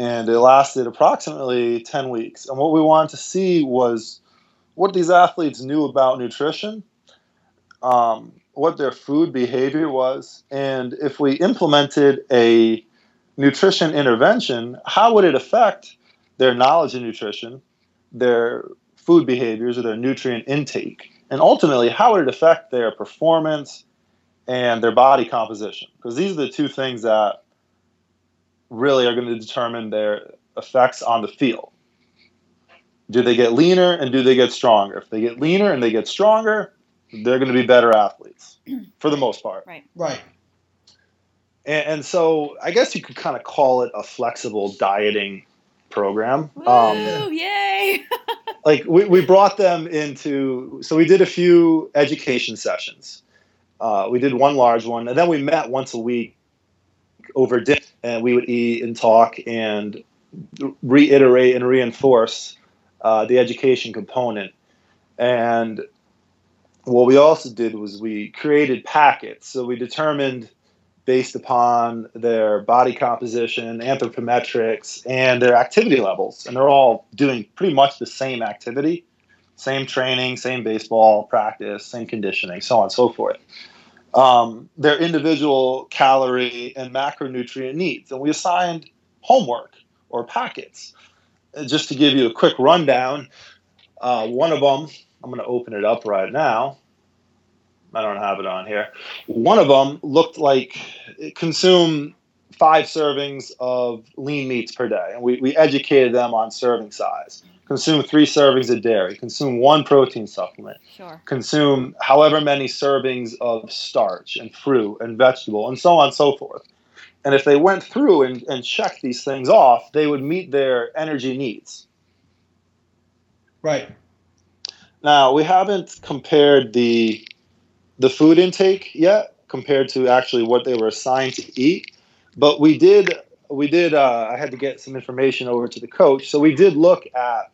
and it lasted approximately 10 weeks. And what we wanted to see was what these athletes knew about nutrition, um, what their food behavior was, and if we implemented a nutrition intervention, how would it affect their knowledge of nutrition, their food behaviors, or their nutrient intake? And ultimately, how would it affect their performance and their body composition? Because these are the two things that really are going to determine their effects on the field. Do they get leaner and do they get stronger? If they get leaner and they get stronger, they're going to be better athletes for the most part. Right. Right. And, and so I guess you could kind of call it a flexible dieting program. Woo, um, yay! [LAUGHS] like we, we brought them into, so we did a few education sessions. Uh, we did one large one, and then we met once a week over dinner, and we would eat and talk and reiterate and reinforce uh, the education component. And what we also did was we created packets. So we determined based upon their body composition, anthropometrics, and their activity levels. And they're all doing pretty much the same activity, same training, same baseball practice, same conditioning, so on and so forth um, their individual calorie and macronutrient needs. And we assigned homework or packets. Just to give you a quick rundown, uh, one of them, I'm going to open it up right now. I don't have it on here. One of them looked like consume five servings of lean meats per day. And we, we educated them on serving size consume three servings of dairy, consume one protein supplement, sure. consume however many servings of starch and fruit and vegetable, and so on and so forth. And if they went through and, and checked these things off, they would meet their energy needs. Right. Now we haven't compared the the food intake yet compared to actually what they were assigned to eat, but we did we did uh, i had to get some information over to the coach so we did look at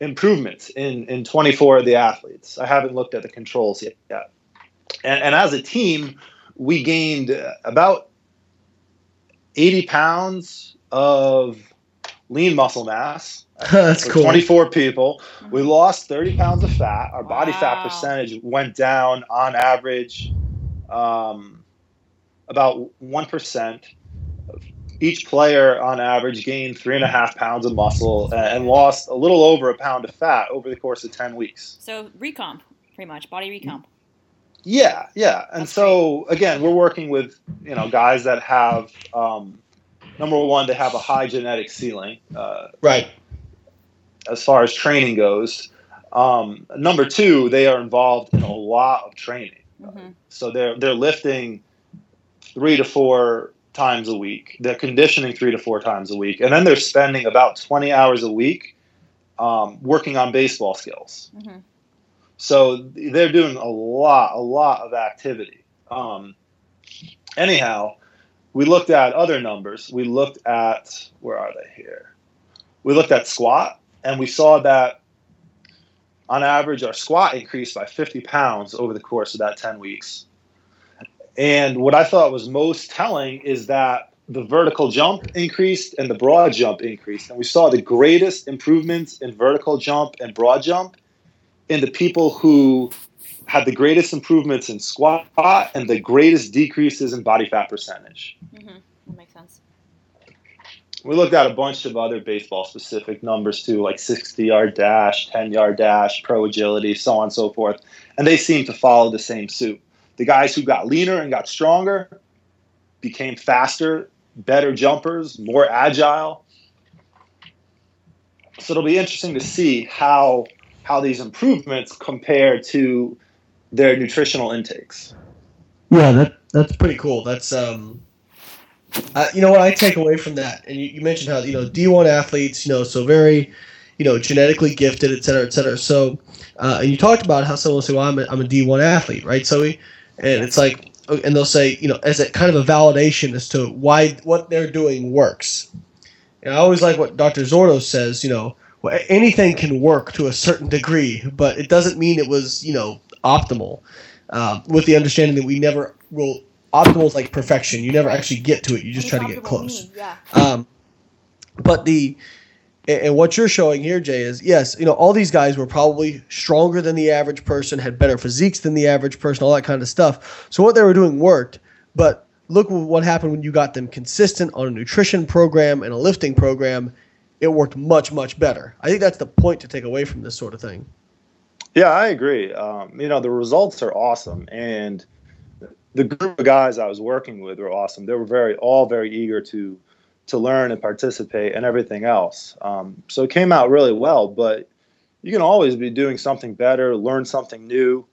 improvements in, in 24 of the athletes. I haven't looked at the controls yet. yet. And, and as a team, we gained about 80 pounds of lean muscle mass. [LAUGHS] That's cool. 24 people. We lost 30 pounds of fat. Our wow. body fat percentage went down on average um, about 1% each player on average gained three and a half pounds of muscle and lost a little over a pound of fat over the course of 10 weeks. So recomp, pretty much, body recomp. Yeah, yeah. And That's so, great. again, we're working with, you know, guys that have, um, number one, they have a high genetic ceiling. Uh, right. As far as training goes. Um, number two, they are involved in a lot of training. Mm-hmm. So they're, they're lifting three to four times a week. They're conditioning three to four times a week, and then they're spending about 20 hours a week um, working on baseball skills. Mm-hmm. So they're doing a lot, a lot of activity. Um, anyhow, we looked at other numbers. We looked at where are they here? We looked at squat, and we saw that on average, our squat increased by 50 pounds over the course of that 10 weeks. And what I thought was most telling is that the vertical jump increased and the broad jump increased. And we saw the greatest improvements in vertical jump and broad jump in the people who had the greatest improvements in squat and the greatest decreases in body fat percentage. Mm-hmm. We looked at a bunch of other baseball specific numbers too, like 60 yard dash, 10 yard dash, pro agility, so on and so forth. And they seem to follow the same suit the guys who got leaner and got stronger became faster, better jumpers, more agile. So it'll be interesting to see how how these improvements compare to their nutritional intakes. Yeah, that that's pretty cool. That's um, uh, you know what I take away from that, and you, you mentioned how you know D one athletes, you know, so very, you know, genetically gifted, et cetera, et cetera. So, uh, and you talked about how someone will say, "Well, I'm a, I'm a D one athlete, right?" So, and it's like, and they'll say, you know, as a kind of a validation as to why what they're doing works. And I always like what Dr. Zourdos says, you know, well, anything can work to a certain degree, but it doesn't mean it was, you know, optimal. Uh, with the understanding that we never will optimal is like perfection. You never actually get to it. You just try to get close. Mean, yeah. Um, but the and and what you're showing here, Jay, is yes, you know, all these guys were probably stronger than the average person, had better physiques than the average person, all that kind of stuff. So what they were doing worked. But look what happened when you got them consistent on a nutrition program and a lifting program. It worked much, much better. I think that's the point to take away from this sort of thing. Yeah, I agree. Um, you know, the results are awesome, and the group of guys I was working with were awesome. They were very, all very eager to to learn and participate and everything else. Um, so it came out really well. But you can always be doing something better, learn something new.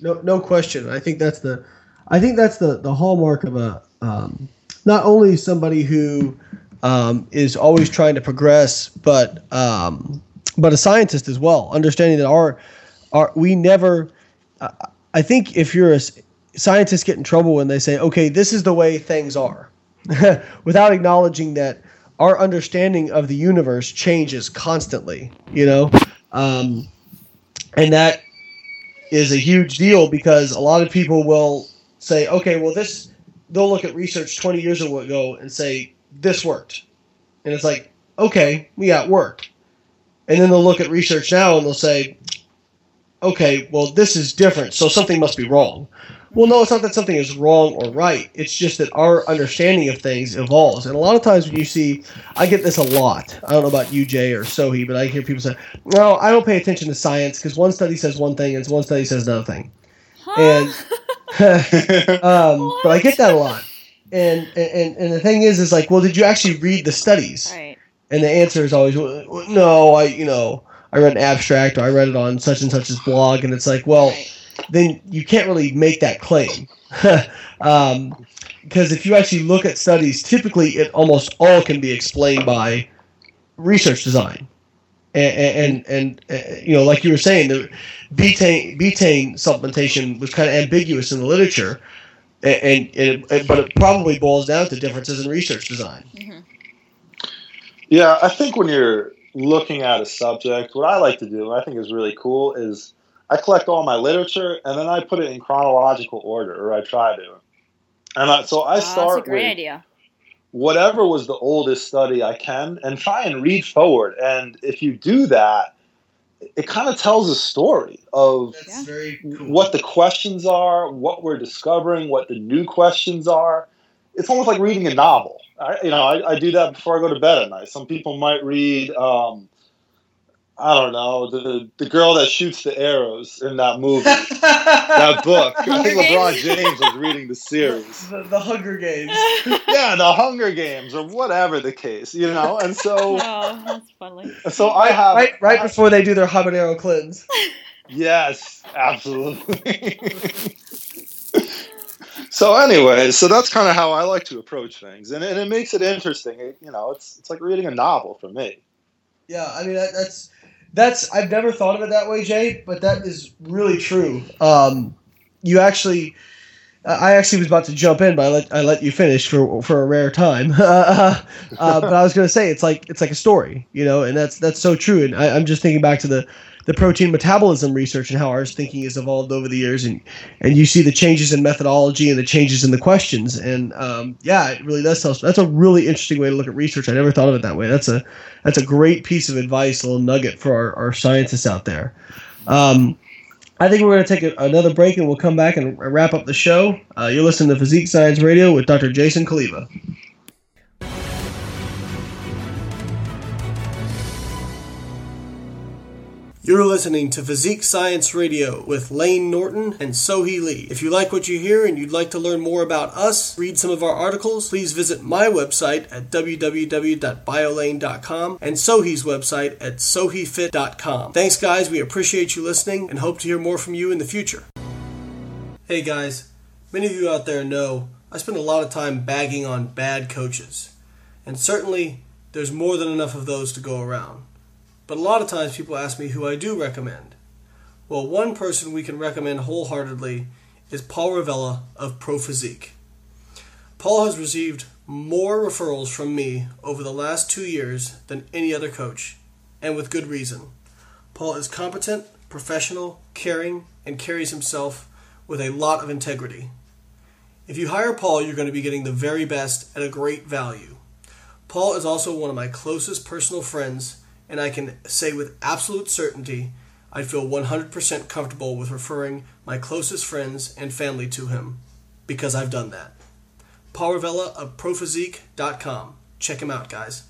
No, no question. I think that's the, I think that's the the hallmark of a um, not only somebody who um, is always trying to progress, but um, but a scientist as well. Understanding that our our we never. Uh, I think if you're a scientists get in trouble when they say, "Okay, this is the way things are," [LAUGHS] without acknowledging that our understanding of the universe changes constantly. You know, um, and that is a huge deal because a lot of people will say, "Okay, well, this." They'll look at research 20 years ago and say, "This worked," and it's like, "Okay, yeah, it worked." And then they'll look at research now and they'll say, okay, well, this is different, so something must be wrong. Well, no, it's not that something is wrong or right. It's just that our understanding of things evolves. And a lot of times when you see, I get this a lot. I don't know about you, Jay, or Sohee, but I hear people say, no, I don't pay attention to science because one study says one thing and one study says another thing. And [LAUGHS] [LAUGHS] um, but I get that a lot. And, and and the thing is, is like, well, did you actually read the studies? Right. And the answer is always, no, I, you know, I read an abstract or I read it on such and such's blog, and it's like, well, then you can't really make that claim. [LAUGHS] um, because if you actually look at studies, typically it almost all can be explained by research design. And, and, and, uh, you know, like you were saying, the betaine, betaine supplementation was kind of ambiguous in the literature, and, and, but it probably boils down to differences in research design. Yeah, I think when you're looking at a subject, what I like to do, what I think is really cool, is I collect all my literature and then I put it in chronological order, or I try to. And I, so I oh, that's a start great with idea. whatever was the oldest study I can and try and read forward. And if you do that, it kind of tells a story of Yeah. very what the questions are, what we're discovering, what the new questions are. It's almost like reading a novel. I, you know, I, I do that before I go to bed at night. Some people might read, um, I don't know, the the girl that shoots the arrows in that movie, [LAUGHS] that book. I think LeBron James was reading the series. the, the Hunger Games. [LAUGHS] Yeah, the Hunger Games or whatever the case, you know. And so, [LAUGHS] oh, that's funny. so I have right, right before they do their habanero cleanse. Yes, absolutely. So anyway, so that's kind of how I like to approach things, and, and it makes it interesting. It, you know, it's it's like reading a novel for me. Yeah, I mean that, that's that's I've never thought of it that way, Jay, but that is really true. Um, you actually, I actually was about to jump in, but I let I let you finish for for a rare time. [LAUGHS] uh, but I was going to say it's like it's like a story, you know, and that's that's so true. And I, I'm just thinking back to the the protein metabolism research and how our thinking has evolved over the years, and and you see the changes in methodology and the changes in the questions, and um, yeah, it really does tell. That's a really interesting way to look at research. I never thought of it that way. That's a that's a great piece of advice, a little nugget for our, our scientists out there. Um, I think we're going to take a, another break and we'll come back and wrap up the show. Uh, you're listening to Physique Science Radio with Dr. Jason Cholewa. You're listening to Physique Science Radio with Layne Norton and Sohee Lee. If you like what you hear and you'd like to learn more about us, read some of our articles, please visit my website at www.biolayne.com and Sohee's website at soheefit.com. Thanks, guys. We appreciate you listening and hope to hear more from you in the future. Hey, guys. Many of you out there know I spend a lot of time bagging on bad coaches. And certainly, there's more than enough of those to go around. But a lot of times people ask me who I do recommend. Well, one person we can recommend wholeheartedly is Paul Revelia of Pro Physique. Paul has received more referrals from me over the last two years than any other coach, and with good reason. Paul is competent, professional, caring, and carries himself with a lot of integrity. If you hire Paul, you're going to be getting the very best at a great value. Paul is also one of my closest personal friends and I can say with absolute certainty I feel 100% comfortable with referring my closest friends and family to him because I've done that. Paul Revelia of Prophysique.com. Check him out, guys.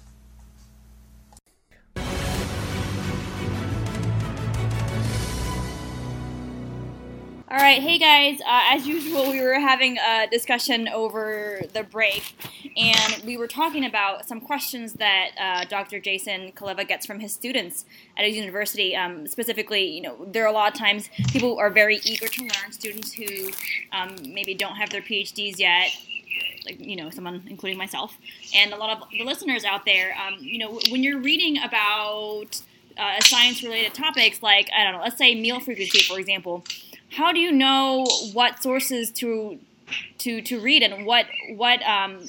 All right, hey guys. Uh, as usual, we were having a discussion over the break, and we were talking about some questions that uh, Dr. Jason Cholewa gets from his students at his university. Um, specifically, you know, there are a lot of times people are very eager to learn. Students who um, maybe don't have their PhDs yet, like you know, someone including myself, and a lot of the listeners out there. Um, you know, when you're reading about uh, science-related topics, like I don't know, let's say meal frequency, for example how do you know what sources to to to read and what what um,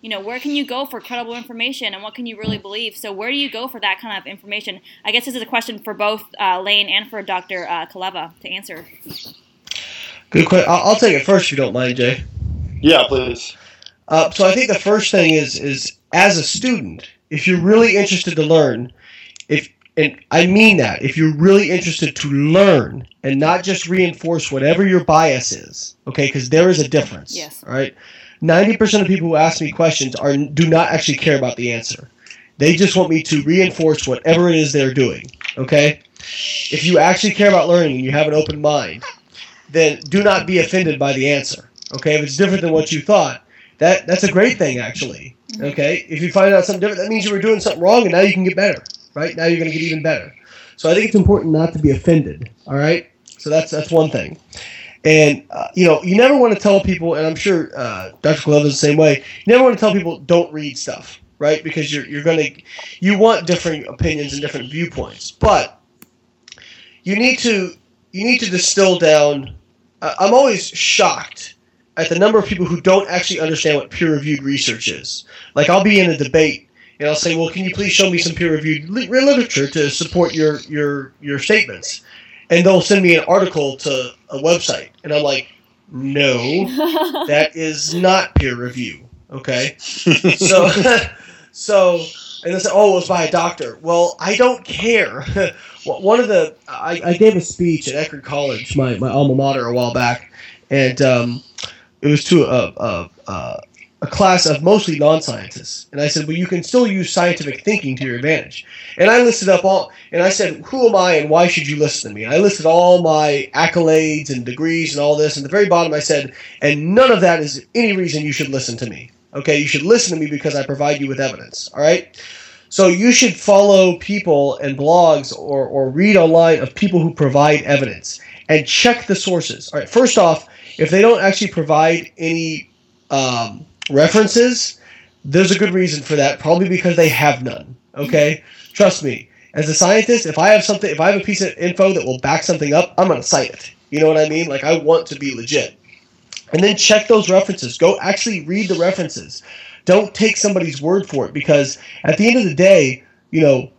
you know where can you go for credible information and what can you really believe? So where do you go for that kind of information? I guess this is a question for both uh, Layne and for dr uh, Cholewa to answer. Good question I'll, I'll, take it first if you don't mind jay. Yeah please. Uh, so i think the first thing is is as a student if you're really interested to learn if and I mean that if you're really interested to learn and not just reinforce whatever your bias is, okay, because there is a difference. Yes. All right. Ninety percent of people who ask me questions are do not actually care about the answer. They just want me to reinforce whatever it is they're doing. Okay. If you actually care about learning and you have an open mind, then do not be offended by the answer. Okay. If it's different than what you thought, that that's a great thing actually. Mm-hmm. Okay. If you find out something different, that means you were doing something wrong and now you can get better right? Now you're going to get even better. So I think it's important not to be offended. All right. So that's that's one thing. And uh, you know, you never want to tell people, and I'm sure uh, Dr. Glove is the same way. You never want to tell people don't read stuff, right? Because you're you're going to you want different opinions and different viewpoints, but you need to you need to distill down. I'm always shocked at the number of people who don't actually understand what peer-reviewed research is. Like I'll be in a debate and I'll say, well, can you please show me some peer-reviewed literature to support your your your statements? And they'll send me an article to a website, and I'm like, no, [LAUGHS] that is not peer review. Okay, [LAUGHS] so [LAUGHS] so and they say, oh, it was by a doctor. Well, I don't care. One of the I, I gave a speech at Eckerd College, my, my alma mater, a while back, and um, it was to a, a, a a class of mostly non-scientists. And I said, well, you can still use scientific thinking to your advantage. And I listed up all, and I said, who am I and why should you listen to me? And I listed all my accolades and degrees and all this. And at the very bottom, I said, and none of that is any reason you should listen to me. Okay, you should listen to me because I provide you with evidence. All right. So you should follow people and blogs or, or read online of people who provide evidence and check the sources. All right. First off, if they don't actually provide any um, references, there's a good reason for that. Probably because they have none. Okay, trust me. As a scientist, if I have something, if I have a piece of info that will back something up, I'm gonna cite it. You know what I mean? Like I want to be legit. And then check those references. Go actually read the references. Don't take somebody's word for it because at the end of the day, you know,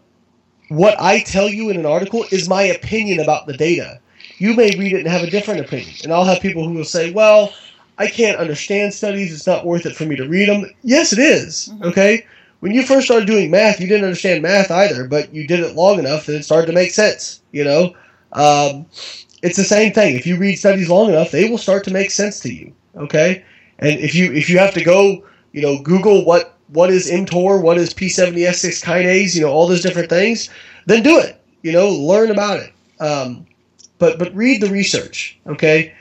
what I tell you in an article is my opinion about the data. You may read it and have a different opinion. And I'll have people who will say, well, I can't understand studies. It's not worth it for me to read them. Yes, it is, mm-hmm. Okay. When you first started doing math, you didn't understand math either, but you did it long enough that it started to make sense. You know, um, it's the same thing. If you read studies long enough, they will start to make sense to you. Okay. And if you if you have to go, you know, Google what what is mTOR, what is P70S6 kinase, you know, all those different things, then do it You know, learn about it. Um, but but read the research. Okay,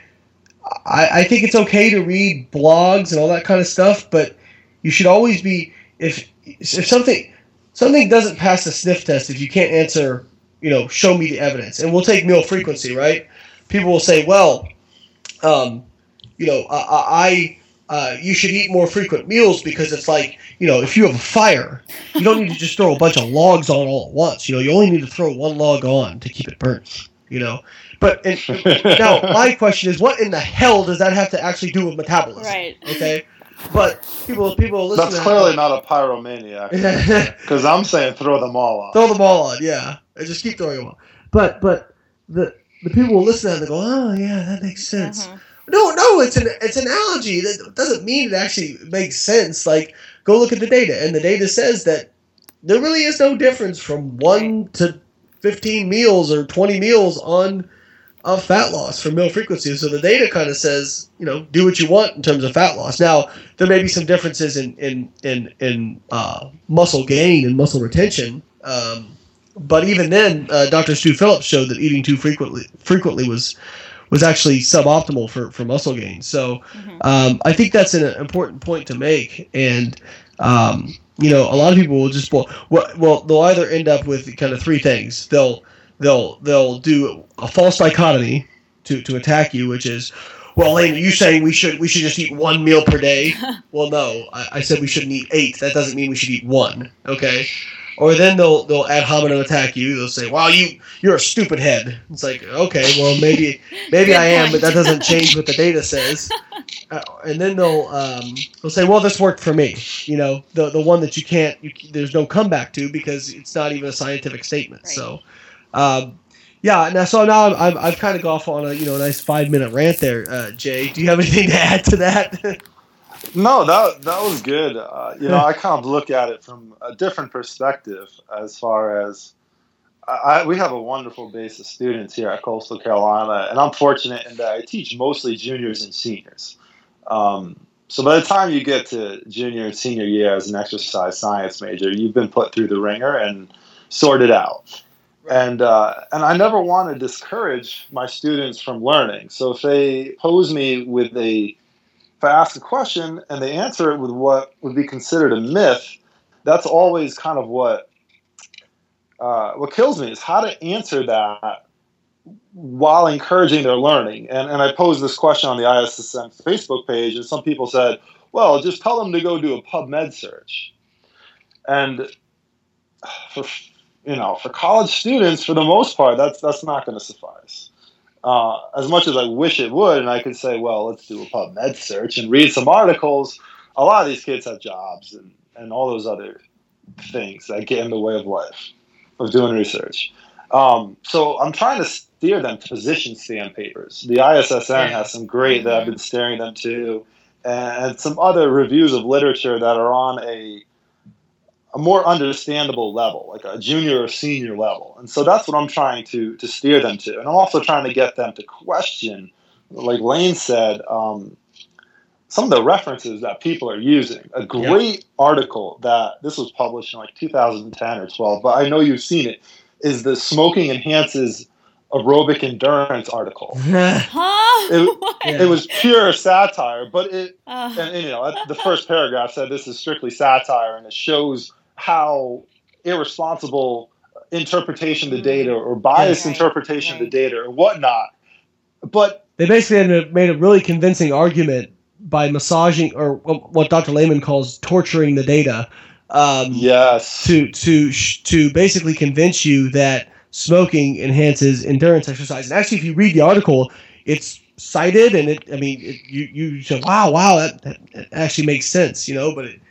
I, I think it's okay to read blogs and all that kind of stuff, but you should always be if if something something doesn't pass the sniff test if you can't answer you know show me the evidence and we'll take meal frequency right? People will say well um, you know i, I uh, you should eat more frequent meals because it's like you know if you have a fire you don't need to just throw a bunch of logs on all at once you know you only need to throw one log on to keep it burnt you know but and, now [LAUGHS] my question is what in the hell does that have to actually do with metabolism Right. okay but people people listen That's to clearly not a pyromaniac. [LAUGHS] Because I'm saying throw them all on. throw them all on, yeah, and just keep throwing them on. But but the the people will listen to that and they go, oh yeah, that makes sense. Uh-huh. No, no, it's an it's an analogy. That doesn't mean it actually makes sense. Like go look at the data, and the data says that there really is no difference from one to fifteen meals or twenty meals on of fat loss for meal frequency. So the data kind of says, you know, do what you want in terms of fat loss. Now there may be some differences in in in in uh, muscle gain and muscle retention. Um, but even then, uh, Dr. Stu Phillips showed that eating too frequently frequently was was actually suboptimal for, for muscle gain. So um, I think that's an important point to make. And um, you know, a lot of people will just well, well, they'll either end up with kind of three things. They'll they'll they'll do a false dichotomy to, to attack you, which is, well, Layne, are you saying we should we should just eat one meal per day? [LAUGHS] well, no, I, I said we shouldn't eat eight. That doesn't mean we should eat one. Okay. Or then they'll they'll ad hominem attack you. They'll say, "Wow, you you're a stupid head." It's like, okay, well maybe [LAUGHS] maybe I am, but that doesn't change what the data says. [LAUGHS] Uh, and then they'll um, they'll say, "Well, this worked for me." You know, the the one that you can't, you, there's no comeback to because it's not even a scientific statement. Right. So, um, yeah. Now, so now I'm, I'm, I've kind of gone off on a you know a nice five minute rant there, uh, Jay. Do you have anything to add to that? [LAUGHS] No, that that was good. Uh, you know, I kind of look at it from a different perspective as far as I, we have a wonderful base of students here at Coastal Carolina, and I'm fortunate in that I teach mostly juniors and seniors. Um, so by the time you get to junior and senior year as an exercise science major, you've been put through the ringer and sorted out. And uh, and I never want to discourage my students from learning. So if they pose me with a I ask a question and they answer it with what would be considered a myth, that's always kind of what uh, what kills me is how to answer that while encouraging their learning. And and I posed this question on the ISSN Facebook page, and some people said, "Well, just tell them to go do a PubMed search." And for you know, for college students, for the most part, that's that's not going to suffice uh, as much as I wish it would, and I could say, well, let's do a PubMed search and read some articles. A lot of these kids have jobs and, and all those other things that get in the way of life, of doing research. Um, so I'm trying to steer them to position stand papers. The ISSN has some great that I've been steering them to, and some other reviews of literature that are on a a more understandable level, like a junior or senior level. And so that's what I'm trying to to steer them to. And I'm also trying to get them to question, like Layne said, um, some of the references that people are using. A great article that this was published in like 2010 or 12, but I know you've seen it, is the smoking enhances aerobic endurance article. [LAUGHS] Huh? It- [LAUGHS] Yeah. It was pure satire, but it Uh, and, and, you know the first paragraph said this is strictly satire and it shows how irresponsible interpretation of the data or biased Right, interpretation of the data or whatnot but they basically had a- made a really convincing argument by massaging or what Dr. Lehman calls torturing the data. Um, yes to to to basically convince you that smoking enhances endurance exercise. And actually, if you read the article, it's cited, and it. I mean, it, you you say, wow, wow, that, that, that actually makes sense, you know. But it but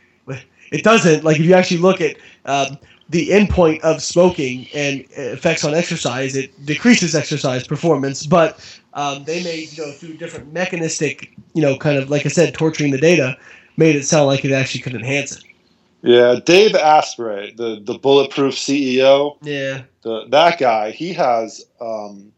it doesn't. Like if you actually look at um, the endpoint of smoking and effects on exercise, it decreases exercise performance. But um, they made you know through different mechanistic, you know, kind of like I said, torturing the data, made it sound like it actually could enhance it. yeah dave asprey the, the bulletproof ceo Yeah. the, that guy he has um,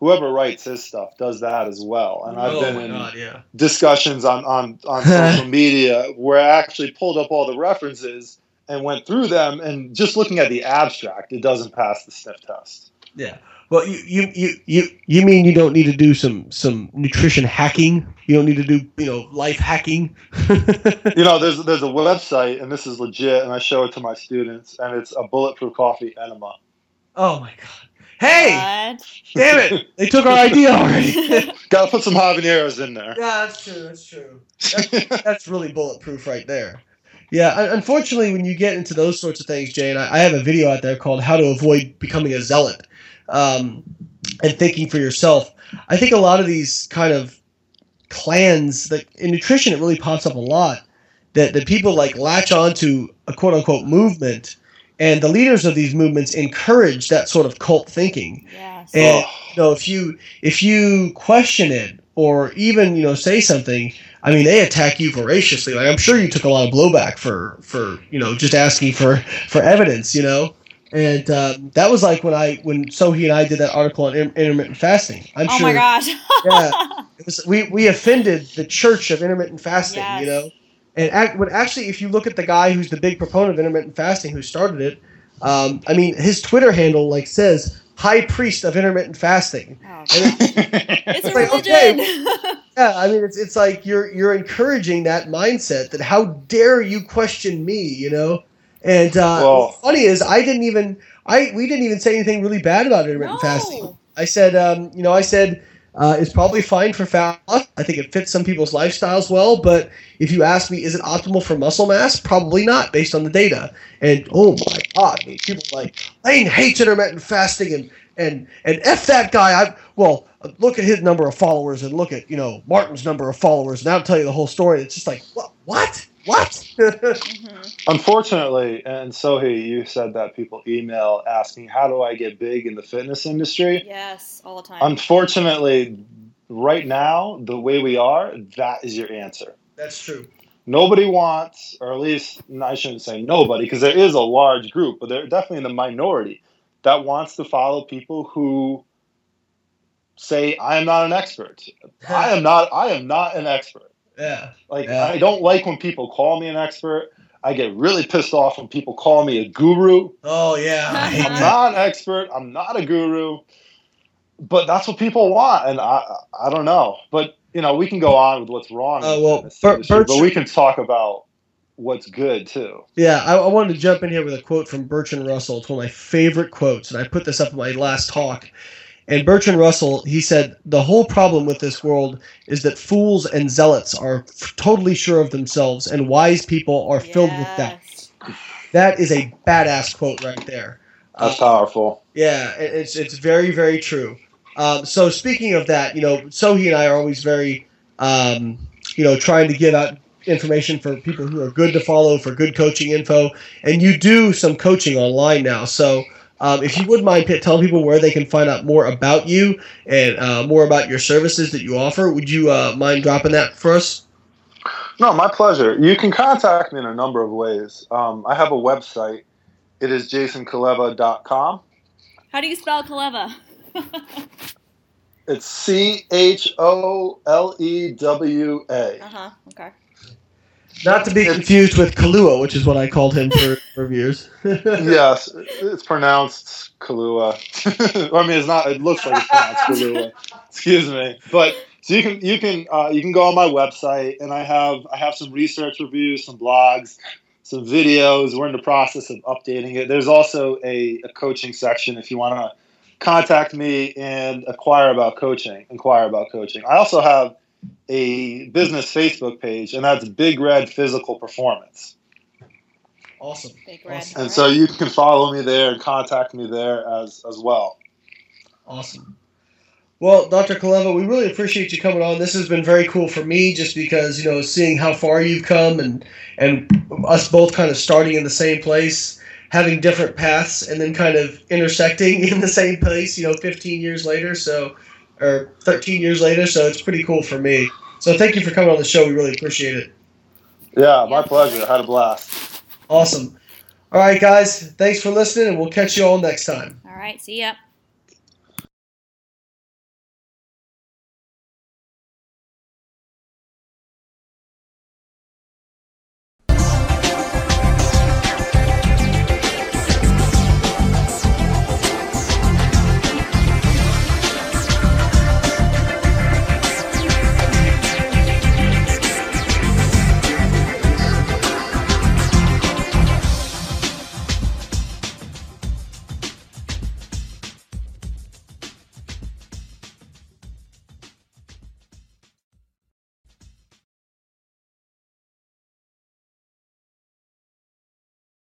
whoever writes his stuff does that as well and i've oh been in god, yeah. discussions on on, on social [LAUGHS] media where I actually pulled up all the references and went through them, and just looking at the abstract, it doesn't pass the sniff test. Yeah. Well, you, you you you you mean you don't need to do some some nutrition hacking? You don't need to do you know life hacking. [LAUGHS] you know, there's there's a website, and this is legit, and I show it to my students, and it's a bulletproof coffee enema. Oh my god! Hey, What? damn it! [LAUGHS] They took our idea already. [LAUGHS] Got to put some habaneros in there. yeah, that's true. That's true. That's really bulletproof right there. Yeah, unfortunately, when you get into those sorts of things, Jane, I, I have a video out there called "How to Avoid Becoming a Zealot," um, and thinking for yourself. I think a lot of these kind of clans, that in nutrition, it really pops up a lot. That that people like latch onto a quote unquote movement, and the leaders of these movements encourage that sort of cult thinking. Yes. And Oh. you know, if you if you question it or even you know say something, I mean, they attack you voraciously. Like I'm sure you took a lot of blowback for for you know just asking for for evidence. You know, and um, that was like when I when Sohee and I did that article on inter- intermittent fasting. I'm oh sure my gosh. Yeah. it was, we we offended the church of intermittent fasting. Yes. You know, and act, when actually, if you look at the guy who's the big proponent of intermittent fasting, who started it, um, I mean, his Twitter handle like says high priest of intermittent fasting. Oh, It's [LAUGHS] it's a like, religion. [LAUGHS] Yeah, I mean, it's it's like you're you're encouraging that mindset that how dare you question me, you know? And uh, Well- what's funny is I didn't even I we didn't even say anything really bad about intermittent fasting. I said, um, you know, I said uh, it's probably fine for fat. I think it fits some people's lifestyles well, but if you ask me, is it optimal for muscle mass? Probably not, based on the data. And oh my god, I mean, people like Layne hates intermittent fasting and and and f that guy. I well, look at his number of followers and look at you know Martin's number of followers, and that'll tell you the whole story. It's just like what what what. Mhm. Unfortunately, and Sohee, you said that people email asking, "How do I get big in the fitness industry?" Yes, all the time. Unfortunately, right now, the way we are, that is your answer. That's true. Nobody wants, or at least I shouldn't say nobody, because there is a large group, but they're definitely in the minority that wants to follow people who say, "I am not an expert. [LAUGHS] I am not. I am not an expert." Yeah. Like Yeah. I don't like when people call me an expert. I get really pissed off when people call me a guru. Oh yeah. I'm that. not an expert. I'm not a guru. But that's what people want, and I I don't know. But you know, we can go on with what's wrong. Uh, well, this Bert- industry, Bertram- but we can talk about what's good too. Yeah, I, I wanted to jump in here with a quote from Bertrand Russell. It's one of my favorite quotes, and I put this up in my last talk. And Bertrand Russell, he said, the whole problem with this world is that fools and zealots are f- totally sure of themselves, and wise people are filled with doubt. That is a badass quote right there. That's Uh, powerful. yeah, it- it's it's very very true. Um, so speaking of that, you know, Sohee and I are always very, um, you know, trying to give out information for people who are good to follow for good coaching info, and you do some coaching online now. So um, if you would mind Pitt, telling people where they can find out more about you and uh, more about your services that you offer, would you uh, mind dropping that for us? No, my pleasure. You can contact me in a number of ways. Um, I have a website. It is jasoncholewa.com. How do you spell Cholewa? [LAUGHS] It's C H O L E W A. Uh huh. Okay. Not to be confused with Kalua, which is what I called him for, [LAUGHS] for years. [LAUGHS] Yes, it's pronounced Kalua. [LAUGHS] I mean, it's not. It looks like it's pronounced Kahlua. Excuse me. But so you can you can uh, you can go on my website, and I have I have some research reviews, some blogs, some videos. We're in the process of updating it. There's also a, a coaching section if you want to contact me and acquire about coaching. Inquire about coaching. I also have a business Facebook page, and that's Big Red Physical Performance. awesome. Big red. Awesome. And so you can follow me there and contact me there as as well. Awesome. Well, Dr. Cholewa, we really appreciate you coming on. This has been very cool for me just because, you know, seeing how far you've come and and us both kind of starting in the same place, having different paths and then kind of intersecting [LAUGHS] in the same place, you know, 15 years later, so or 13 years later, so it's pretty cool for me. So thank you for coming on the show. We really appreciate it. Yeah, my pleasure. I had a blast. Awesome. All right, guys, thanks for listening and we'll catch you all next time. All right. See ya.